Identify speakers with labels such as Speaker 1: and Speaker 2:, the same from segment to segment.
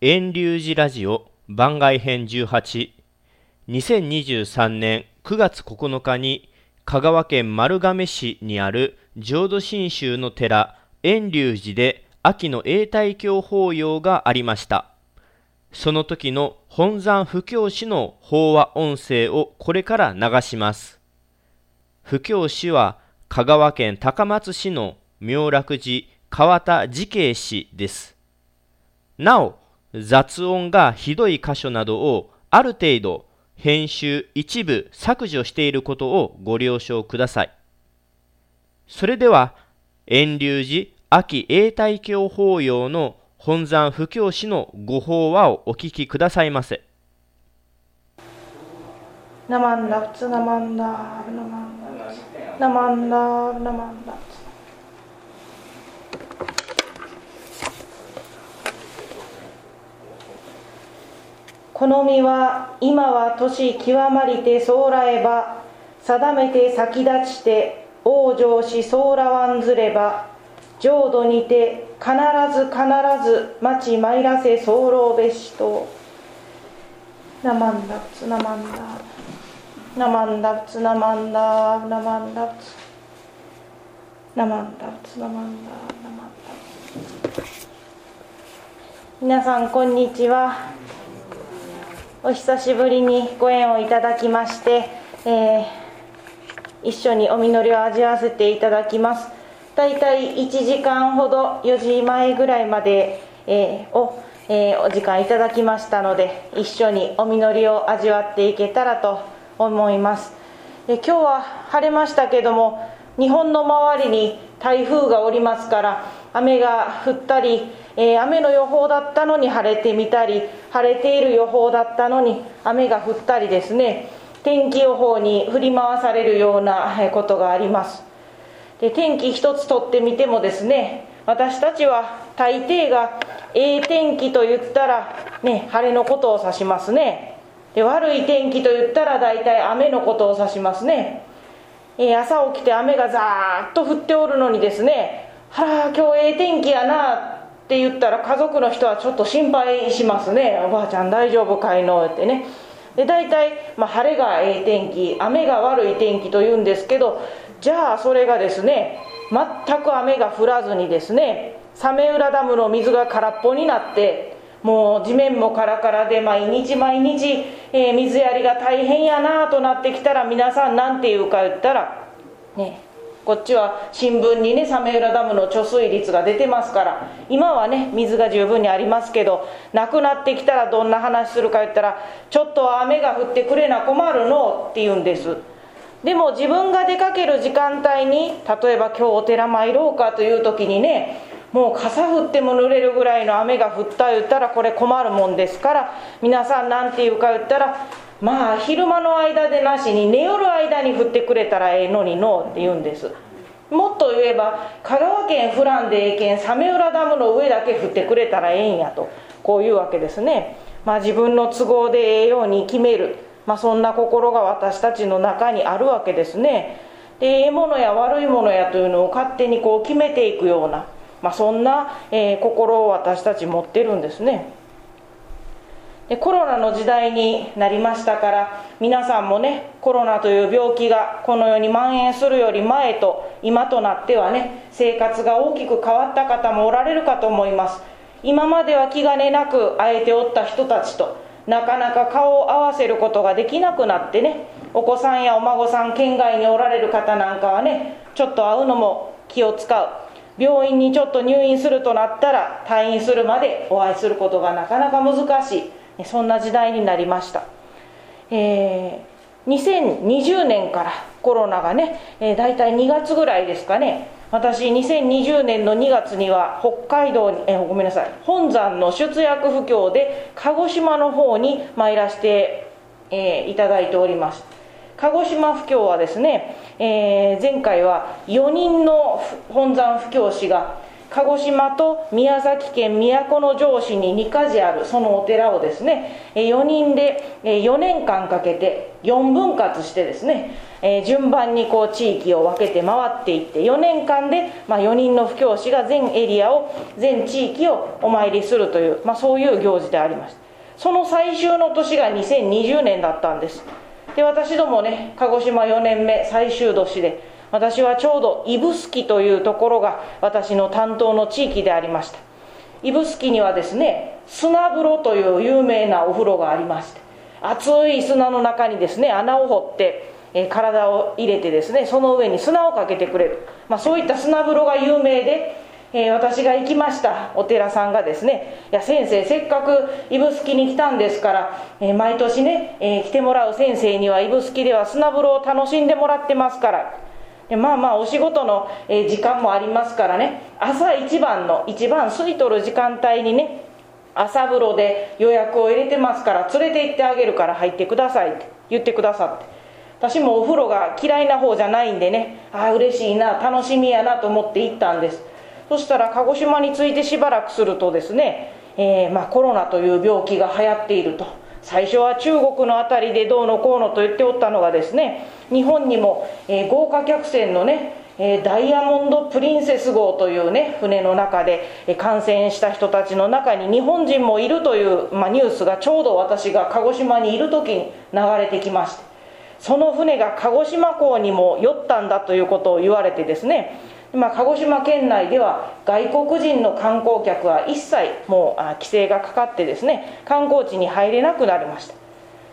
Speaker 1: 遠流寺ラジオ番外編18 2023年9月9日に香川県丸亀市にある浄土真宗の寺遠流寺で秋の永代教法要がありました。その時の本山布教師の法話音声をこれから流します。布教師は香川県高松市の妙楽寺川田慈慶氏です。なお雑音がひどい箇所などをある程度編集一部削除していることをご了承ください。それでは、遠流寺秋永代教法要の本山布教師のご法話をお聞きくださいませ。
Speaker 2: ナマンダプツナマンダナマンダプツナマンダナマンダこの身は今は年極まりてそうらえば定めて先立ちて往生しそうらわんずれば浄土にて必ず必ず待ち参らせ候べしと。ナマンダプツナマンダナマンダプツナマンダナマンダプツ。ナマンダプツナマンダナマンダプツ。皆さんこんにちは。お久しぶりにご縁をいただきまして、えー、一緒にお祈りを味わわせていただきます。大体1時間ほど4時前ぐらいまで、えー、を、えー、お時間いただきましたので一緒にお祈りを味わっていけたらと思います、え今日は晴れましたけども日本の周りに台風がおりますから雨が降ったりえー、雨の予報だったのに晴れてみたり晴れている予報だったのに雨が降ったりですね天気予報に振り回されるようなことがあります。で天気一つとってみてもですね私たちは大抵がええ天気と言ったら、ね、晴れのことを指しますね。で悪い天気と言ったら大体雨のことを指しますね、えー、朝起きて雨がザーッと降っておるのにですねはら今日ええ天気やなって言ったら家族の人はちょっと心配しますねおばあちゃん大丈夫かいの？ってね。で大体、まあ、晴れがええ天気雨が悪い天気というんですけどじゃあそれがですね全く雨が降らずにですね早明浦ダムの水が空っぽになってもう地面もカラカラで毎日毎日、えー、水やりが大変やなとなってきたら皆さん何て言うか言ったらねこっちは新聞にね早明浦ダムの貯水率が出てますから今はね水が十分にありますけどなくなってきたらどんな話するか言ったらちょっと雨が降ってくれな困るのって言うんです。でも自分が出かける時間帯に例えば今日お寺参ろうかという時にねもう傘降っても濡れるぐらいの雨が降った言ったらこれ困るもんですから皆さん何て言うか言ったらまあ昼間の間でなしに寝よる間に降ってくれたらええのにのって言うんです。もっと言えば香川県フランでええけん早明浦ダムの上だけ降ってくれたらええんやと。こういうわけですね。まあ自分の都合でええように決める。まあそんな心が私たちの中にあるわけですね。でええものや悪いものやというのを勝手にこう決めていくような、まあ、そんな、えー、心を私たち持ってるんですね。でコロナの時代になりましたから皆さんもねコロナという病気がこの世に蔓延するより前と今となってはね生活が大きく変わった方もおられるかと思います。今までは気兼ねなく会えておった人たちとなかなか顔を合わせることができなくなってねお子さんやお孫さん県外におられる方なんかはねちょっと会うのも気を使う。病院にちょっと入院するとなったら退院するまでお会いすることがなかなか難しい。そんな時代になりました、えー、2020年からコロナがね、えー、大体2月ぐらいですかね。私2020年の2月には北海道に、えー、ごめんなさい本山の出薬布教で鹿児島の方に参らせて、えー、いただいております。鹿児島布教はですね、えー、前回は4人の本山布教師が鹿児島と宮崎県都城市に2か所あるそのお寺をですね4人で4年間かけて4分割してですね順番にこう地域を分けて回っていって4年間で、ま4人の布教師が全エリアを全地域をお参りするという、まあ、そういう行事でありました。その最終の年が2020年だったんです。で私どもね鹿児島4年目最終年で私はちょうど指宿というところが私の担当の地域でありました。指宿にはですね砂風呂という有名なお風呂がありまして熱い砂の中にですね穴を掘ってえ体を入れてですねその上に砂をかけてくれる、まあ、そういった砂風呂が有名でえー、私が行きましたお寺さんがですね「いや先生せっかく指宿に来たんですから、えー、毎年ね、えー、来てもらう先生には指宿では砂風呂を楽しんでもらってますから」まあまあお仕事の、時間もありますからね。朝一番の一番空いとる時間帯にね朝風呂で予約を入れてますから連れて行ってあげるから入ってくださいって言ってくださって。私もお風呂が嫌いな方じゃないんでねああ嬉しいな楽しみやなと思って行ったんです。そしたら鹿児島に着いてしばらくするとですね、えー、まあ、コロナという病気が流行っていると。最初は中国の辺りでどうのこうのと言っておったのがですね日本にも、えー、豪華客船のねえダイヤモンド・プリンセス号というね船の中で、え感染した人たちの中に日本人もいるという、まあ、ニュースがちょうど私が鹿児島にいる時に流れてきましてその船が鹿児島港にも寄ったんだということを言われてですねまあ、鹿児島県内では外国人の観光客は一切もう規制がかかってですね観光地に入れなくなりました。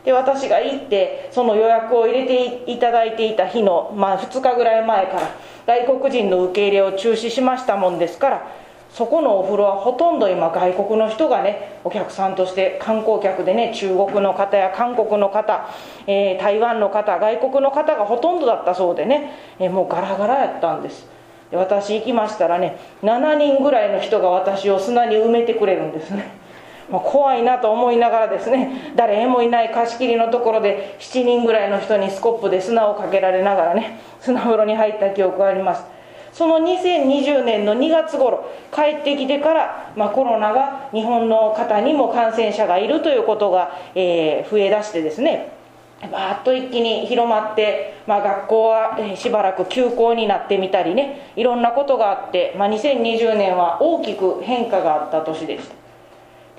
Speaker 2: で私が行ってその予約を入れていただいていた日の、まあ、2日ぐらい前から外国人の受け入れを中止しましたもんですからそこのお風呂はほとんど今外国の人がねお客さんとして観光客でね中国の方や韓国の方、えー、台湾の方外国の方がほとんどだったそうでね、えー、もうガラガラやったんです。私行きましたらね7人ぐらいの人が私を砂に埋めてくれるんですね、ま、怖いなと思いながらですね誰もいない貸し切りのところで7人ぐらいの人にスコップで砂をかけられながらね砂風呂に入った記憶があります。その2020年の2月頃帰ってきてから、まあ、コロナが日本の方にも感染者がいるということが、えー、増えだしてですねバーッと一気に広まって、まあ、学校はしばらく休校になってみたりねいろんなことがあって、まあ、2020年は大きく変化があった年でした。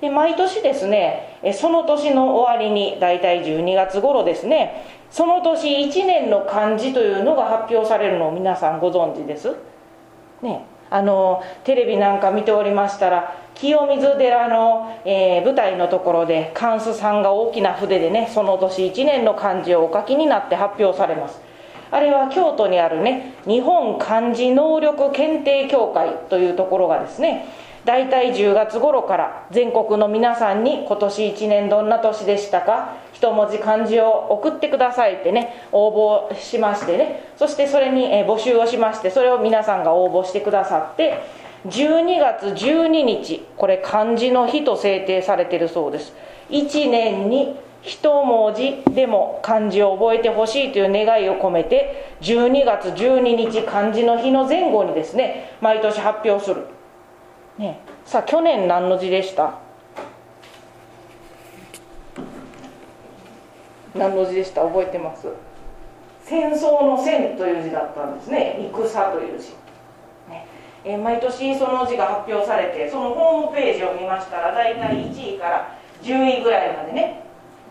Speaker 2: で毎年ですねその年の終わりに大体12月頃ですねその年1年の漢字というのが発表されるのを皆さんご存知です。ねあのテレビなんか見ておりましたら清水寺の、えー、舞台のところで貫主さんが大きな筆でねその年1年の漢字をお書きになって発表されます。あれは京都にあるね日本漢字能力検定協会というところがですね大体10月頃から全国の皆さんに今年1年どんな年でしたか一文字漢字を送ってくださいってね応募しましてねそしてそれに募集をしましてそれを皆さんが応募してくださって12月12日これ漢字の日と制定されてるそうです。1年に一文字でも漢字を覚えてほしいという願いを込めて12月12日漢字の日の前後にですね毎年発表する。ね、さあ去年何の字でした？何の字でした？覚えてます？戦争の戦という字だったんですね。戦という字、えー、毎年その字が発表されてそのホームページを見ましたら大体1位から10位ぐらいまでね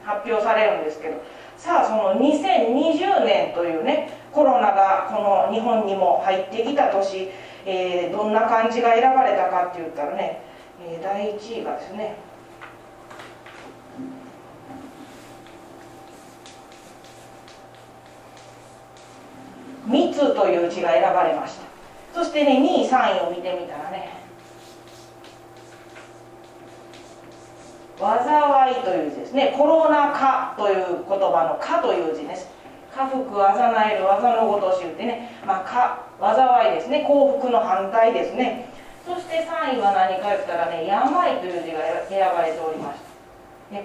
Speaker 2: 発表されるんですけどさあその2020年というねコロナがこの日本にも入ってきた年えー、どんな漢字が選ばれたかって言ったらね、えー、第1位がですね「密」という字が選ばれました。そしてね2位3位を見てみたらね「災い」という字ですね「コロナ禍」という言葉の「禍」という字です。家福あざなえる技のごとし言ってね、まあ、か災いですね。幸福の反対ですね。そして3位は何か言ったらね病という字が選ばれておりました。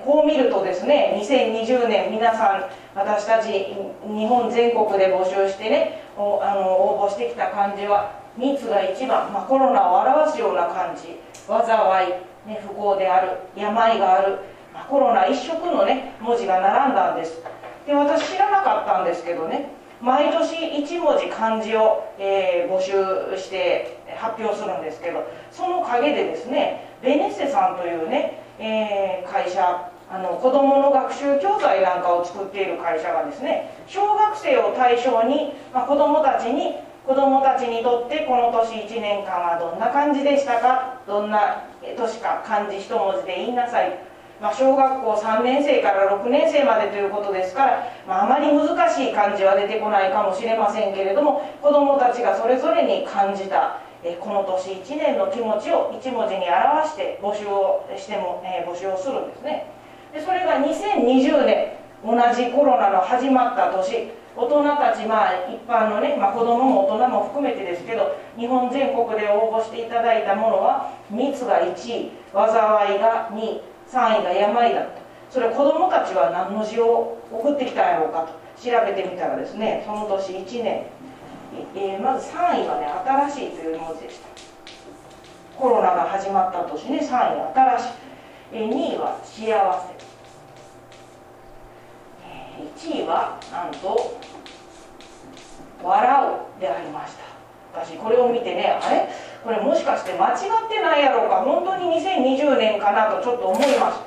Speaker 2: こう見るとですね2020年皆さん私たち日本全国で募集してねあの応募してきた漢字は密が一番、まあ、コロナを表すような感じ。災い、ね、不幸である病がある、まあ、コロナ一色のね文字が並んだんです。で私知らなかったんですけどね毎年1文字漢字を、えー、募集して発表するんですけどその陰でですねベネッセさんというね、えー、会社あの子どもの学習教材なんかを作っている会社がですね小学生を対象に、まあ、子どもたちに子どもたちにとってこの年1年間はどんな感じでしたか？どんな年か漢字一文字で言いなさい、まあ、小学校3年生から6年生までということですから、まあ、あまり難しい漢字は出てこないかもしれませんけれども子どもたちがそれぞれに感じたえこの年1年の気持ちを1文字に表して募集をしても、え募集をするんですね。でそれが2020年同じコロナの始まった年。大人たちまあ一般のね、まあ、子供もも大人も含めてですけど日本全国で応募していただいたものは密が1位災いが2位3位が病だった。それ子供たちは何の字を送ってきたんやろうかと調べてみたらですねその年1年、えー、まず3位はね新しいという文字でした。コロナが始まった年ね3位新しい、えー、2位は幸せ。1位はなんと「笑う」でありました。私これを見てねあれ？これもしかして間違ってないやろうか。本当に2020年かなとちょっと思います。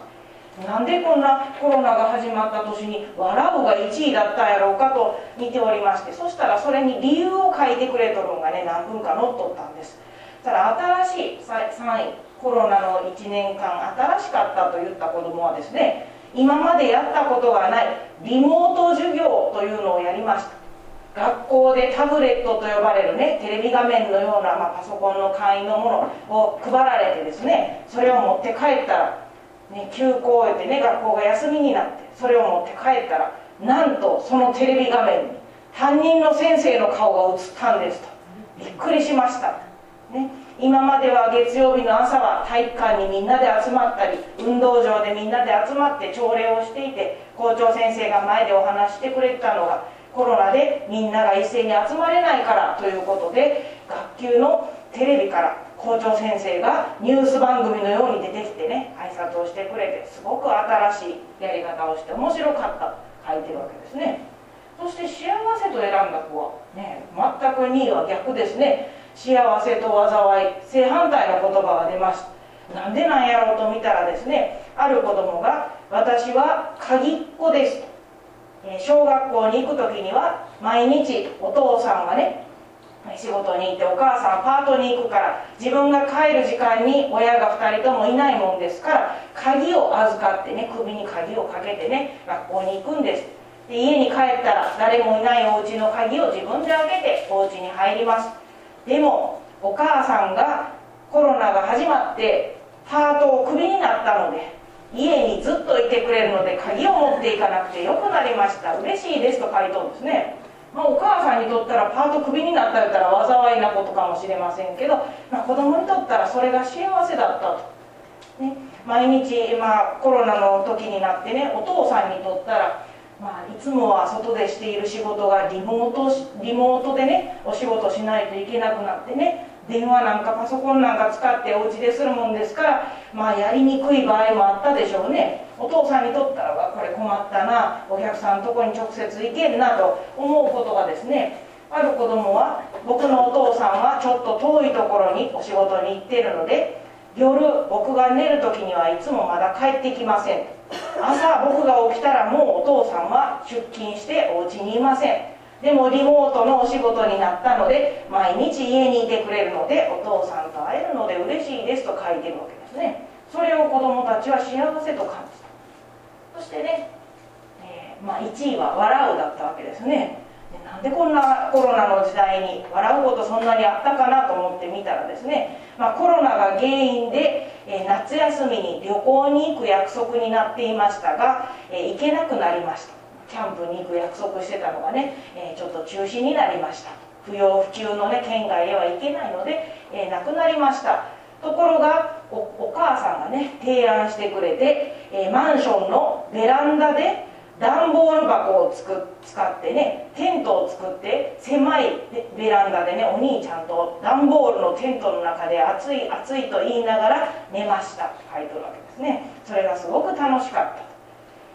Speaker 2: なんでこんなコロナが始まった年に「笑う」が1位だったんやろうかと見ておりましてそしたらそれに理由を書いてくれとるのがね何分か載っとったんです。ただ新しい3位コロナの1年間新しかったと言った子どもはですね今までやったことがないリモート授業というのをやりました。学校でタブレットと呼ばれるねテレビ画面のような、まあ、パソコンの簡易のものを配られてですねそれを持って帰ったら、ね、休校でね学校が休みになってそれを持って帰ったらなんとそのテレビ画面に担任の先生の顔が映ったんですと。びっくりしました、ね、今までは月曜日の朝は体育館にみんなで集まったり運動場でみんなで集まって朝礼をしていて校長先生が前でお話してくれてたのがコロナでみんなが一斉に集まれないからということで学級のテレビから校長先生がニュース番組のように出てきてね挨拶をしてくれてすごく新しいやり方をして面白かったと書いてるわけですね。そして幸せと選んだ子はね全く2位は逆ですね。幸せと災い正反対の言葉が出ますなんでなんやろうと見たらですねある子供が「私は鍵っ子です」と小学校に行く時には毎日お父さんがね仕事に行ってお母さんパートに行くから自分が帰る時間に親が2人ともいないもんですから鍵を預かってね首に鍵をかけてね学校に行くんです。で家に帰ったら誰もいないお家の鍵を自分で開けてお家に入ります。でもお母さんがコロナが始まってパートをクビになったので家にずっといてくれるので鍵を持っていかなくてよくなりました。嬉しいですと書いとんですね、まあ、お母さんにとったらパートクビになった言ったら災いなことかもしれませんけど、まあ、子供にとったらそれが幸せだったと、ね、毎日、まあ、コロナの時になってねお父さんにとったらまあ、いつもは外でしている仕事がリモートリモートでねお仕事しないといけなくなってね電話なんかパソコンなんか使ってお家でするもんですからまあやりにくい場合もあったでしょうね。お父さんにとったらこれ困ったなお客さんのとこに直接行けんなと思うことがですねある子供は僕のお父さんはちょっと遠いところにお仕事に行ってるので夜僕が寝る時にはいつもまだ帰ってきません。朝僕が起きたらもうお父さんは出勤してお家にいません。でもリモートのお仕事になったので毎日家にいてくれるのでお父さんと会えるので嬉しいですと書いてるわけですね。それを子どもたちは幸せと感じた。そしてね、えー、まあ、1位は「笑う」だったわけですね。なんでこんなコロナの時代に笑うことそんなにあったかなと思ってみたらですね、まあ、コロナが原因で、え、夏休みに旅行に行く約束になっていましたが、え、行けなくなりました。キャンプに行く約束してたのがね、え、ちょっと中止になりました。不要不急のね県外へは行けないので、えなくなりました。ところがお母さんがね提案してくれて、えマンションのベランダで段ボール箱をつく使ってねテントを作って狭いベランダでねお兄ちゃんと段ボールのテントの中で暑い暑いと言いながら寝ましたって書いてるわけですね。それがすごく楽しかった。と、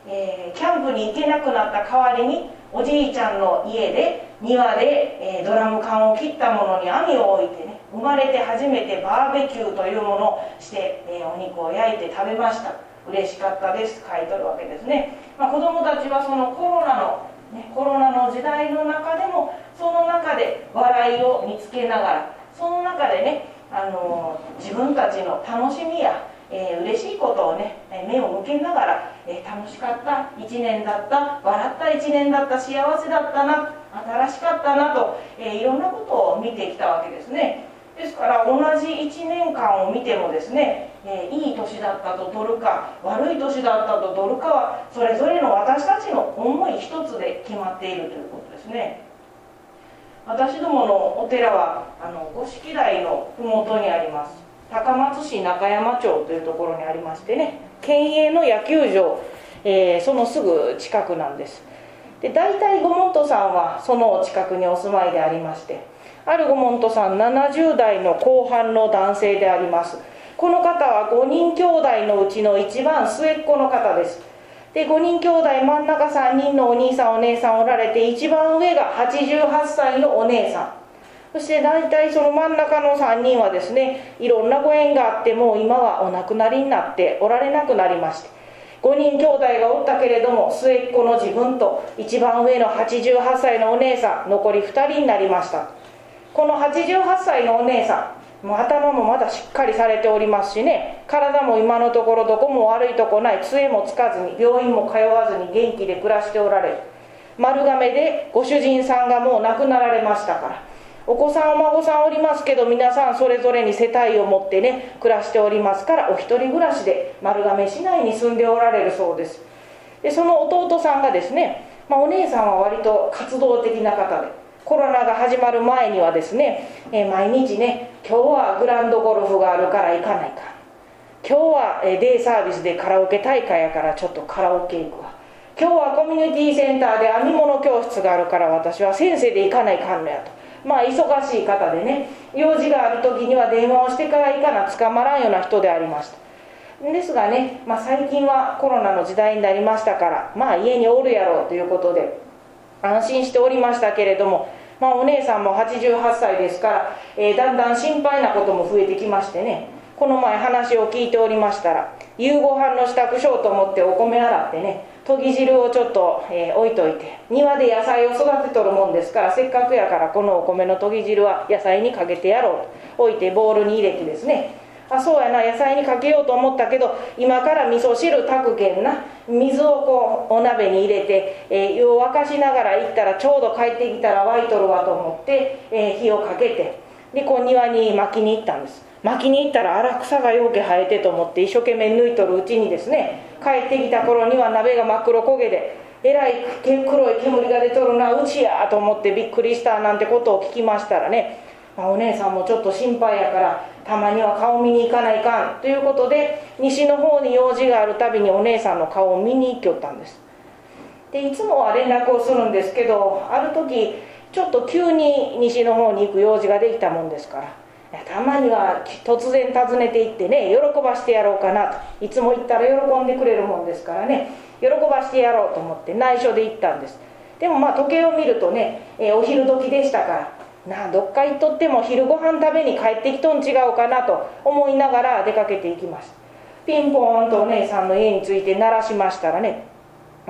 Speaker 2: えー、キャンプに行けなくなった代わりにおじいちゃんの家で庭で、えー、ドラム缶を切ったものに網を置いてね生まれて初めてバーベキューというものをして、えー、お肉を焼いて食べました。嬉しかったです書いとるわけですね、まあ、子どもたちはそのコロナの、ね、コロナの時代の中でもその中で笑いを見つけながらその中でね、あの自分たちの楽しみや、えー、嬉しいことをね目を向けながら、えー、楽しかった1年だった笑った1年だった幸せだったな新しかったなと、えー、いろんなことを見てきたわけですね。ですから同じ1年間を見てもですね、えー、いい年だったと取るか悪い年だったと取るかはそれぞれの私たちの思い一つで決まっているということですね。私どものお寺はあの五色台の麓にあります。高松市中山町というところにありましてね県営の野球場、えー、そのすぐ近くなんです。で大体ご門徒さんはその近くにお住まいでありましてアルゴモントさん70代の後半の男性であります。この方は5人兄弟のうちの一番末っ子の方です。で5人兄弟真ん中3人のお兄さんお姉さんおられて一番上が88歳のお姉さん。そして大体その真ん中の3人はですねいろんなご縁があってもう今はお亡くなりになっておられなくなりまして5人兄弟がおったけれども末っ子の自分と一番上の88歳のお姉さん残り2人になりました。この88歳のお姉さんもう頭もまだしっかりされておりますしね。体も今のところどこも悪いとこない。杖もつかずに病院も通わずに元気で暮らしておられる。丸亀でご主人さんがもう亡くなられましたから。お子さんお孫さんおりますけど皆さんそれぞれに世帯を持ってね暮らしておりますからお一人暮らしで丸亀市内に住んでおられるそうです。でその弟さんがですね、まあ、お姉さんは割と活動的な方でコロナが始まる前にはですね、えー、毎日ね今日はグランドゴルフがあるから行かないか。今日は、デイサービスでカラオケ大会やからちょっとカラオケ行くわ。今日はコミュニティセンターで編み物教室があるから私は先生で行かないかんのやと。まあ忙しい方でね用事がある時には電話をしてから行かな捕まらんような人でありました。ですがね、まあ、最近はコロナの時代になりましたからまあ家におるやろうということで安心しておりましたけれどもまあ、お姉さんも88歳ですから、えー、だんだん心配なことも増えてきましてね。この前話を聞いておりましたら夕ご飯の支度しようと思ってお米洗ってねとぎ汁をちょっと、えー、置いといて庭で野菜を育てとるもんですからせっかくやからこのお米のとぎ汁は野菜にかけてやろうと置いてボウルに入れてですねあそうやな。野菜にかけようと思ったけど今から味噌汁炊くけんな。水をこうお鍋に入れて、えー、湯を沸かしながら行ったらちょうど帰ってきたら沸いとるわと思って、えー、火をかけてでこう庭に巻きに行ったんです。巻きに行ったら荒草がようけ生えてと思って一生懸命抜いとるうちにですね帰ってきた頃には鍋が真っ黒焦げでえらい黒い煙が出とるなうちやと思ってびっくりしたなんてことを聞きましたらね、お姉さんもちょっと心配やからたまには顔見に行かないかん。ということで西の方に用事があるたびにお姉さんの顔を見に行きよったんです。でいつもは連絡をするんですけどある時ちょっと急に西の方に行く用事ができたもんですからたまには突然訪ねて行ってね喜ばしてやろうかなと。いつも行ったら喜んでくれるもんですからね喜ばしてやろうと思って内緒で行ったんです。でもまあ時計を見るとね、えお昼時でしたからなあどっか行っとっても昼ご飯食べに帰ってきとん違うかなと思いながら出かけていきますピンポーンとお姉さんの家に着いて鳴らしましたらね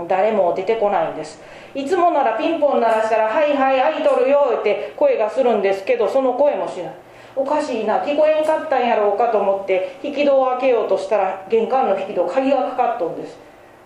Speaker 2: 誰も出てこないんです。いつもならピンポン鳴らしたら「はいはい開いとるよ」って声がするんですけどその声もしない。おかしいな聞こえんかったんやろうかと思って引き戸を開けようとしたら玄関の引き戸鍵がかかっとんです。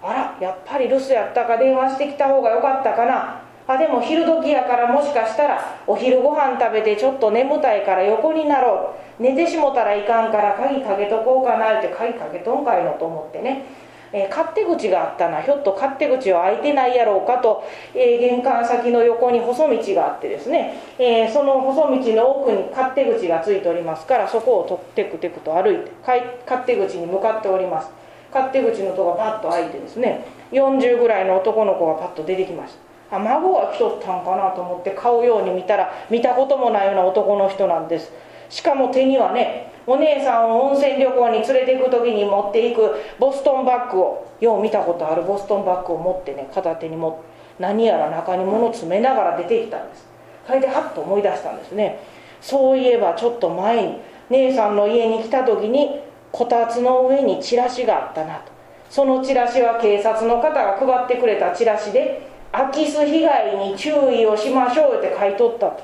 Speaker 2: あらやっぱり留守やったか電話してきた方がよかったかな。あでも昼時やからもしかしたらお昼ご飯食べてちょっと眠たいから横になろう。寝てしもたらいかんから鍵かけとこうかなって鍵かけとんかいのと思ってね、えー、勝手口があったな。ひょっと勝手口は開いてないやろうかと、えー、玄関先の横に細道があってですね、えー、その細道の奥に勝手口がついておりますからそこをとテクテクと歩いて勝手口に向かっております。勝手口のとこがパッと開いてですね。40ぐらいの男の子がパッと出てきました。あ孫が来とったんかなと思って買うように見たら見たこともないような男の人なんです。しかも手にはねお姉さんを温泉旅行に連れて行く時に持っていくボストンバッグをよう見たことあるボストンバッグを持ってね片手に持何やら中に物詰めながら出てきたんです。それでハッと思い出したんですね。そういえばちょっと前に姉さんの家に来た時にこたつの上にチラシがあったなと。そのチラシは警察の方が配ってくれたチラシで空き巣被害に注意をしましょうって書いとったと。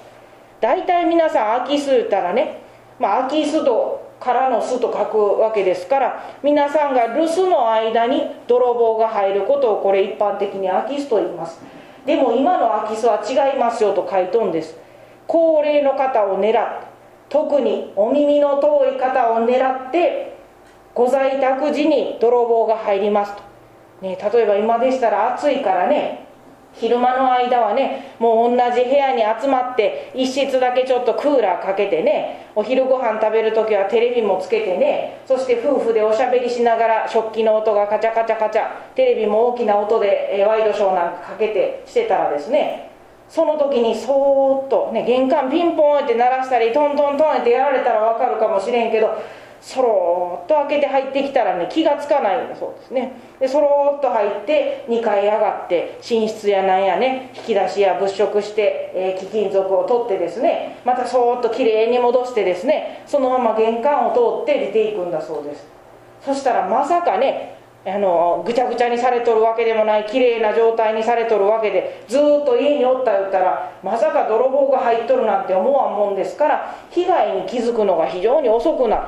Speaker 2: 大体皆さん空き巣言ったらね、まあ、空き巣とからの巣と書くわけですから皆さんが留守の間に泥棒が入ることをこれ一般的に空き巣と言います。でも今の空き巣は違いますよと書いとんです。高齢の方を狙って特にお耳の遠い方を狙ってご在宅時に泥棒が入りますと、ね、例えば今でしたら暑いからね昼間の間はねもう同じ部屋に集まって一室だけちょっとクーラーかけてねお昼ご飯食べる時はテレビもつけてねそして夫婦でおしゃべりしながら食器の音がカチャカチャカチャテレビも大きな音で、ワイドショーなんかかけてしてたらですねその時にそーっとね玄関ピンポンって鳴らしたりトントントンってやられたら分かるかもしれんけどそろっと開けて入ってきたらね気がつかないんだそうですね。でそろっと入って2階上がって寝室やなんやね引き出しや物色して、えー、貴金属を取ってですねまたそーっときれいに戻してですねそのまま玄関を通って出ていくんだそうです。そしたらまさかねあのぐちゃぐちゃにされとるわけでもない綺麗な状態にされとるわけでずっと家におった言ったらまさか泥棒が入っとるなんて思わんもんですから被害に気づくのが非常に遅くなる。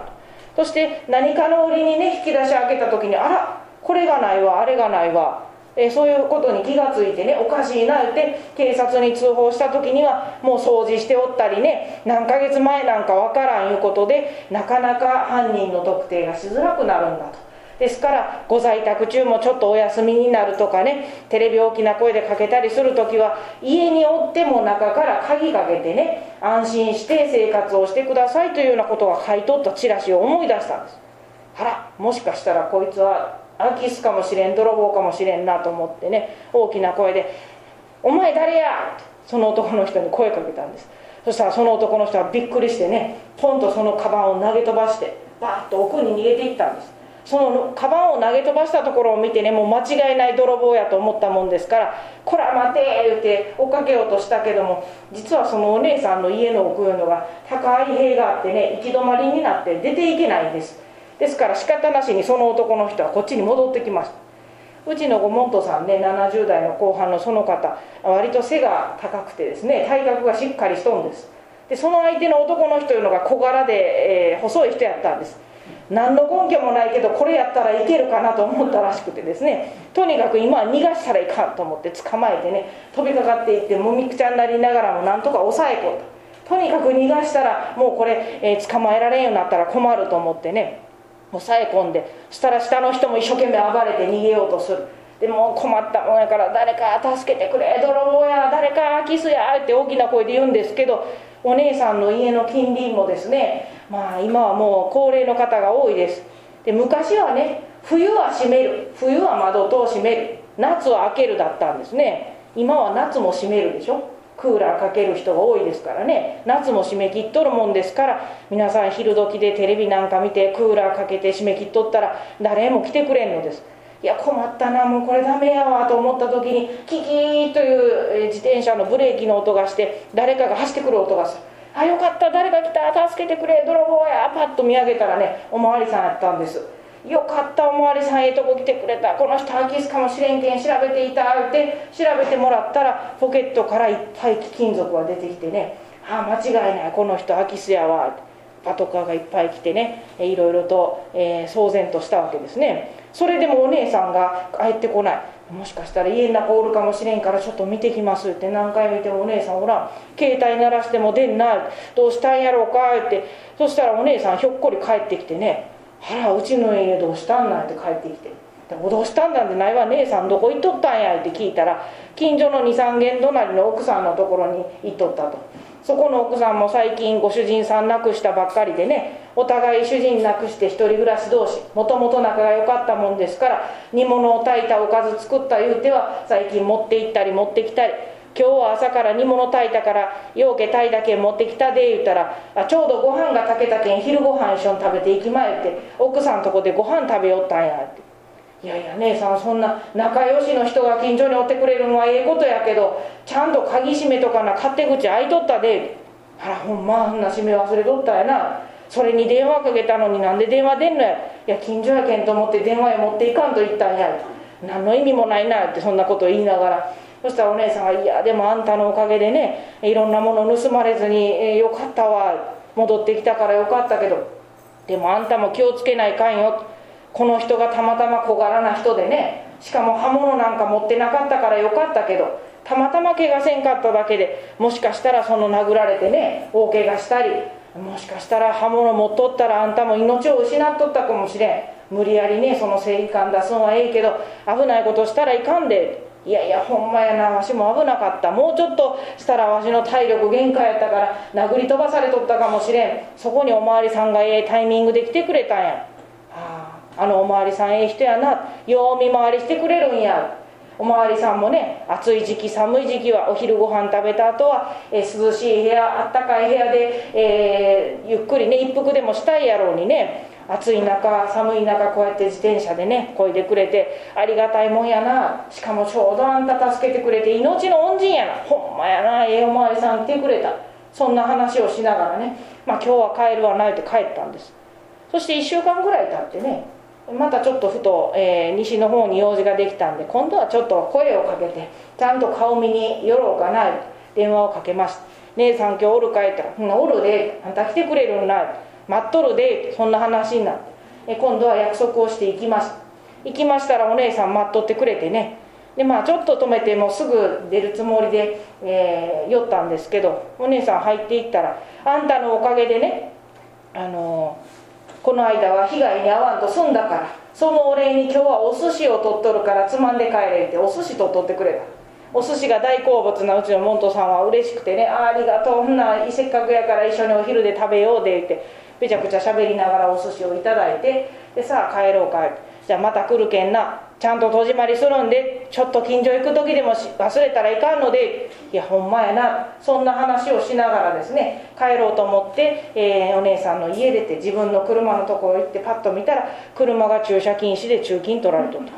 Speaker 2: そして何かの折にね引き出し開けた時にあらこれがないわあれがないわえそういうことに気がついてねおかしいなって警察に通報した時にはもう掃除しておったりね何ヶ月前なんかわからんいうことでなかなか犯人の特定がしづらくなるんだと。ですからご在宅中もちょっとお休みになるとかねテレビ大きな声でかけたりする時は家におっても中から鍵かけてね安心して生活をしてくださいというようなことが書いとったチラシを思い出したんです。あらもしかしたらこいつは空き巣かもしれん泥棒かもしれんなと思ってね大きな声で「お前誰や!」ってその男の人に声かけたんです。そしたらその男の人はびっくりしてねポンとそのカバンを投げ飛ばしてバーッと奥に逃げていったんです。そのカバンを投げ飛ばしたところを見てねもう間違いない泥棒やと思ったもんですから「こら待て!」言うて追っかけようとしたけども実はそのお姉さんの家の奥いうのが高い塀があってね行き止まりになって出ていけないんです。ですから仕方なしにその男の人はこっちに戻ってきました。うちのご門徒さんね70代の後半のその方割と背が高くてですね体格がしっかりしとんです。でその相手の男の人いうのが小柄で、えー、細い人やったんです。何の根拠もないけどこれやったらいけるかなと思ったらしくてですね。とにかく今は逃がしたらいかんと思って捕まえてね飛びかかっていってもみくちゃになりながらもなんとか抑えこうと。とにかく逃がしたらもうこれ、えー、捕まえられんようになったら困ると思ってね抑え込んでそしたら下の人も一生懸命暴れて逃げようとする。でも困ったもんやから誰か助けてくれ泥棒や誰かキスやって大きな声で言うんですけどお姉さんの家の近隣もですねまあ今はもう高齢の方が多いです。で昔はね冬は閉める冬は窓戸を閉める夏は開けるだったんですね。今は夏も閉めるでしょ。クーラーかける人が多いですからね。夏も締め切っとるもんですから皆さん昼時でテレビなんか見てクーラーかけて締め切っとったら誰も来てくれんのです。いや困ったなもうこれダメやわと思った時にキキーという自転車のブレーキの音がして誰かが走ってくる音がする。あよかった誰が来た助けてくれ泥棒やパッと見上げたらねおまわりさんやったんです。よかったおまわりさんええとこ来てくれた。この人空き巣かもしれんけん調べていたって調べてもらったらポケットからいっぱい貴金属が出てきてね。ああ間違いないこの人空き巣やわパトカーがいっぱい来てね。いろいろと、えー、騒然としたわけですね。それでもお姉さんが帰ってこない。もしかしたら家の中おるかもしれんからちょっと見てきますって。何回見てもお姉さんおらん。携帯鳴らしても出んなどうしたんやろうかって。そしたらお姉さんひょっこり帰ってきてね「あらうちの家どうしたんなん?」って帰ってきて「でもどうしたんなんてないわ。姉さんどこ行っとったんや」って聞いたら近所の23軒隣の奥さんのところに行っとったと。そこの奥さんも最近ご主人さん亡くしたばっかりでねお互い主人亡くして一人暮らし同士もともと仲が良かったもんですから煮物を炊いたおかず作った言うては最近持って行ったり持ってきたり今日は朝から煮物炊いたからようけ炊いたけん持ってきたで言うたらあちょうどご飯が炊けたけん昼ご飯一緒に食べていきまえって奥さんとこでご飯食べよったんやって。いやいや姉さんそんな仲良しの人が近所におってくれるのはええことやけどちゃんと鍵閉めとかな勝手口開いとったで。あらほんまあんな閉め忘れとったやな。それに電話かけたのになんで電話出んのや。いや近所やけんと思って電話へ持っていかんと言ったんや。何の意味もないなってそんなこと言いながら。そしたらお姉さんが「いやでもあんたのおかげでねいろんなもの盗まれずに、えー、よかったわ。戻ってきたからよかったけどでもあんたも気をつけないかんよ」この人がたまたま小柄な人でねしかも刃物なんか持ってなかったからよかったけどたまたま怪我せんかっただけでもしかしたらその殴られてね大怪我したりもしかしたら刃物持っとったらあんたも命を失っとったかもしれん。無理やりねその正義感出すのはええけど危ないことしたらいかんで。いやいやほんまやなわしも危なかった。もうちょっとしたらわしの体力限界やったから殴り飛ばされとったかもしれん。そこにお巡りさんがええタイミングで来てくれたんや。はああのお巡りさんええ人やな。よう見回りしてくれるんや。お巡りさんもね暑い時期寒い時期はお昼ご飯食べた後は、えー、涼しい部屋あったかい部屋で、えー、ゆっくりね一服でもしたいやろうにね暑い中寒い中こうやって自転車でねこいでくれてありがたいもんやな。しかもちょうどあんた助けてくれて命の恩人やな。ほんまやなええお巡りさん来てくれた。そんな話をしながらねまあ今日は帰るわないって帰ったんです。そして1週間ぐらい経ってねまたちょっとふと、えー、西の方に用事ができたんで今度はちょっと声をかけてちゃんと顔見に寄ろうかな電話をかけました「姉さん今日おるかい?」って言ったら「おるであんた来てくれるんな待っとるで」そんな話になって。え今度は約束をして行きました行きましたらお姉さん待っとってくれてね。でまあちょっと止めてもすぐ出るつもりで、えー、寄ったんですけどお姉さん入っていったら「あんたのおかげでねあのーこの間は被害に遭わんと済んだから。そのお礼に今日はお寿司を取っとるからつまんで帰れってお寿司取っとってくれた。お寿司が大好物なうちのモントさんは嬉しくてねあありがとうほんなせっかくやから一緒にお昼で食べようでってめちゃくちゃ喋りながらお寿司をいただいてでさあ帰ろうかじゃあまた来るけんな。ちゃんと戸締まりするんでちょっと近所行く時でも忘れたらいかんのでいやほんまやなそんな話をしながらですね帰ろうと思って、えー、お姉さんの家出て自分の車のところ行ってパッと見たら車が駐車禁止で駐金取られとった。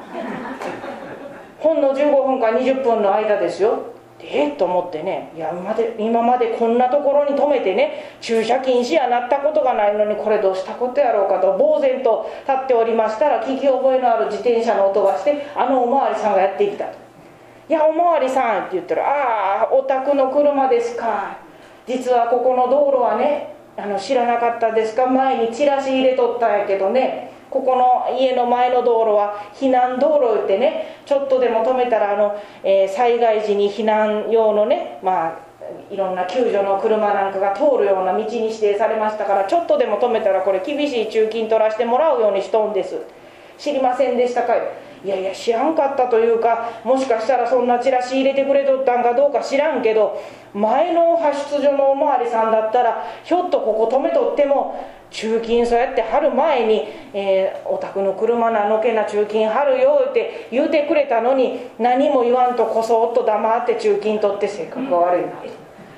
Speaker 2: ほんの15分か20分の間ですよ。えっと思ってねいや今まで今までこんなところに止めてね駐車禁止やなったことがないのにこれどうしたことやろうかと呆然と立っておりましたら聞き覚えのある自転車の音がしてあのおまわりさんがやってきたと「いやおまわりさん」って言ったら「ああお宅の車ですか。実はここの道路はねあの知らなかったですか。前にチラシ入れとったんやけどね。ここの家の前の道路は避難道路ってねちょっとでも止めたらあの、えー、災害時に避難用のねまあいろんな救助の車なんかが通るような道に指定されましたからちょっとでも止めたらこれ厳しい駐金取らせてもらうようにしとんです。知りませんでしたかよ。いやいや知らんかったというかもしかしたらそんなチラシ入れてくれとったんかどうか知らんけど前の派出所のお巡りさんだったらひょっとここ止めとっても中金そうやって貼る前に、えー、お宅の車なのけな中金貼るよって言うてくれたのに何も言わんとこそっと黙って中金取って性格が悪いなと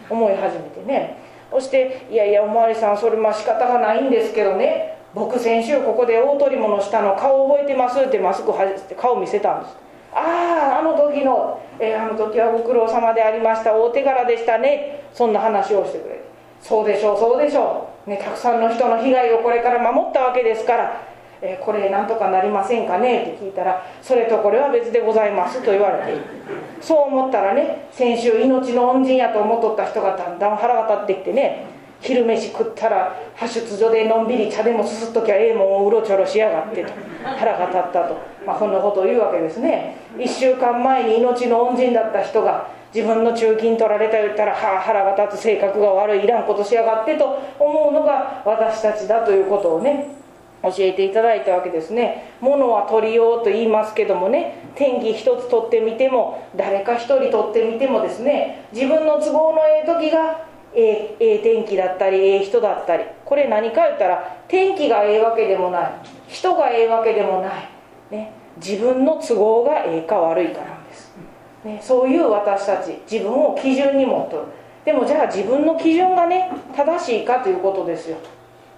Speaker 2: 思い始めてね。そして「いやいやお巡りさんそれまあ仕方がないんですけどね。僕先週ここで大取り物したの顔覚えてます」ってマスク外して顔見せたんです。あああの時の、えー、あの時はご苦労様でありました大手柄でしたね。そんな話をしてくれる。そうでしょうそうでしょう、ね、たくさんの人の被害をこれから守ったわけですから。え、これなんとかなりませんかね？って聞いたらそれとこれは別でございますと言われてそう思ったらね先週命の恩人やと思っとった人がだんだん腹が立ってきてね。昼飯食ったら派出所でのんびり茶でもすすっときゃええもんをうろちょろしやがってと腹が立ったと、まあ、こんなことを言うわけですね。1週間前に命の恩人だった人が自分の中金取られた言ったらはあ腹が立つ性格が悪いいらんことしやがってと思うのが私たちだということをね教えていただいたわけですね。物は取りようと言いますけどもね天気一つ取ってみても誰か一人取ってみてもですね自分の都合のええ時がええ天気だったりええ人だったり。これ何か言ったら天気がええわけでもない。人がええわけでもない、ね、自分の都合がええか悪いかなんです、ね、そういう私たち。自分を基準に持っとる。でもじゃあ自分の基準がね正しいかということですよ、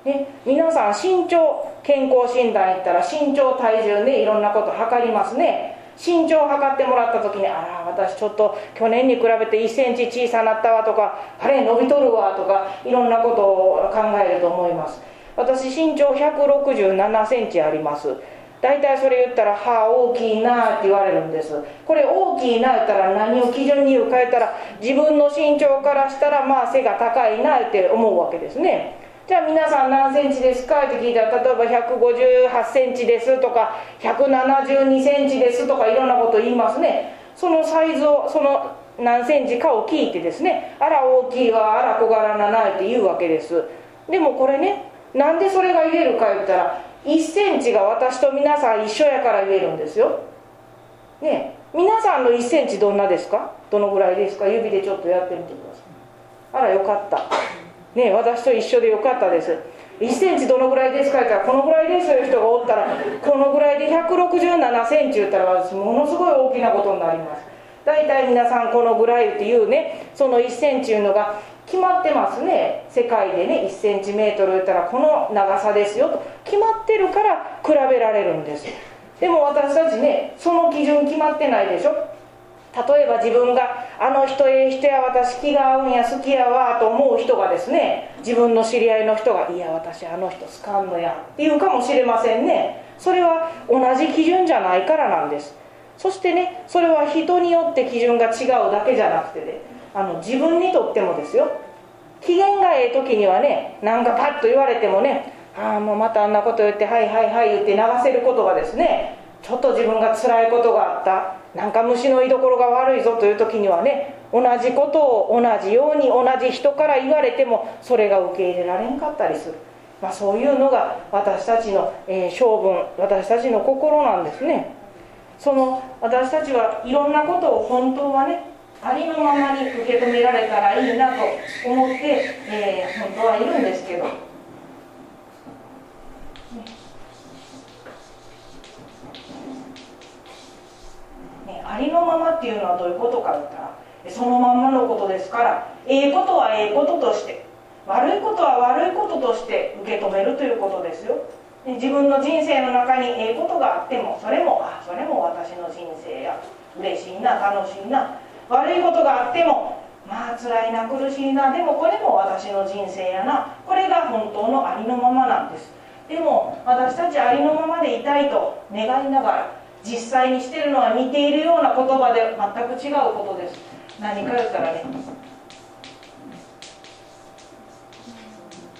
Speaker 2: ね、皆さん身長健康診断行ったら身長体重ねいろんなこと測りますね。身長を測ってもらった時にあら私ちょっと去年に比べて1センチ小さなったわとかあれ伸びとるわとかいろんなことを考えると思います。私身長167センチあります。大体それ言ったら「はあ大きいな」って言われるんです。これ大きいな言ったら何を基準に言うか言ったら自分の身長からしたらまあ背が高いなって思うわけですね。じゃあ皆さん何センチですか？って聞いたら例えば158センチですとか172センチですとかいろんなこと言いますね。そのサイズをその何センチかを聞いてですねあら大きいわあら小柄なないって言うわけです。でもこれねなんでそれが言えるか言ったら1センチが私と皆さん一緒やから言えるんですよ。ね皆さんの1センチどんなですか？どのぐらいですか？指でちょっとやってみてください。あらよかった。ね私と一緒でよかったです。1センチどのぐらいですか？って言ったらこのぐらいですよ人がおったら。このぐらいで167センチ言ったら私ものすごい大きなことになります。大体皆さんこのぐらいっていうねその1センチいうのが決まってますね。世界でね1センチメートル言ったらこの長さですよと。決まってるから比べられるんです。でも私たちねその基準決まってないでしょ？例えば自分があの人ええ人や私気が合うんや好きやわと思う人がですね自分の知り合いの人がいや私あの人好かんのやっていうかもしれませんね。それは同じ基準じゃないからなんです。そしてねそれは人によって基準が違うだけじゃなくてねあの自分にとってもですよ。機嫌がええ時にはねなんかパッと言われてもねああもうまたあんなこと言ってはいはいはい言って流せることがですねちょっと自分が辛いことがあった。なんか虫の居所が悪いぞという時にはね同じことを同じように同じ人から言われてもそれが受け入れられんかったりする、まあ、そういうのが私たちの、えー、性分私たちの心なんですね。その私たちはいろんなことを本当はねありのままに受け止められたらいいなと思って、えー、本当はいるんですけど。ありのままっていうのはどういうことか言ったらそのまんまのことですからええことはええこととして悪いことは悪いこととして受け止めるということですよ。自分の人生の中にええことがあってもそれもあそれも私の人生や嬉しいな楽しいな。悪いことがあってもまあ辛いな苦しいなでもこれも私の人生やな。これが本当のありのままなんです。でも私たちありのままでいたいと願いながら実際にしてるのは似ているような言葉で全く違うことです。何か言ったらね。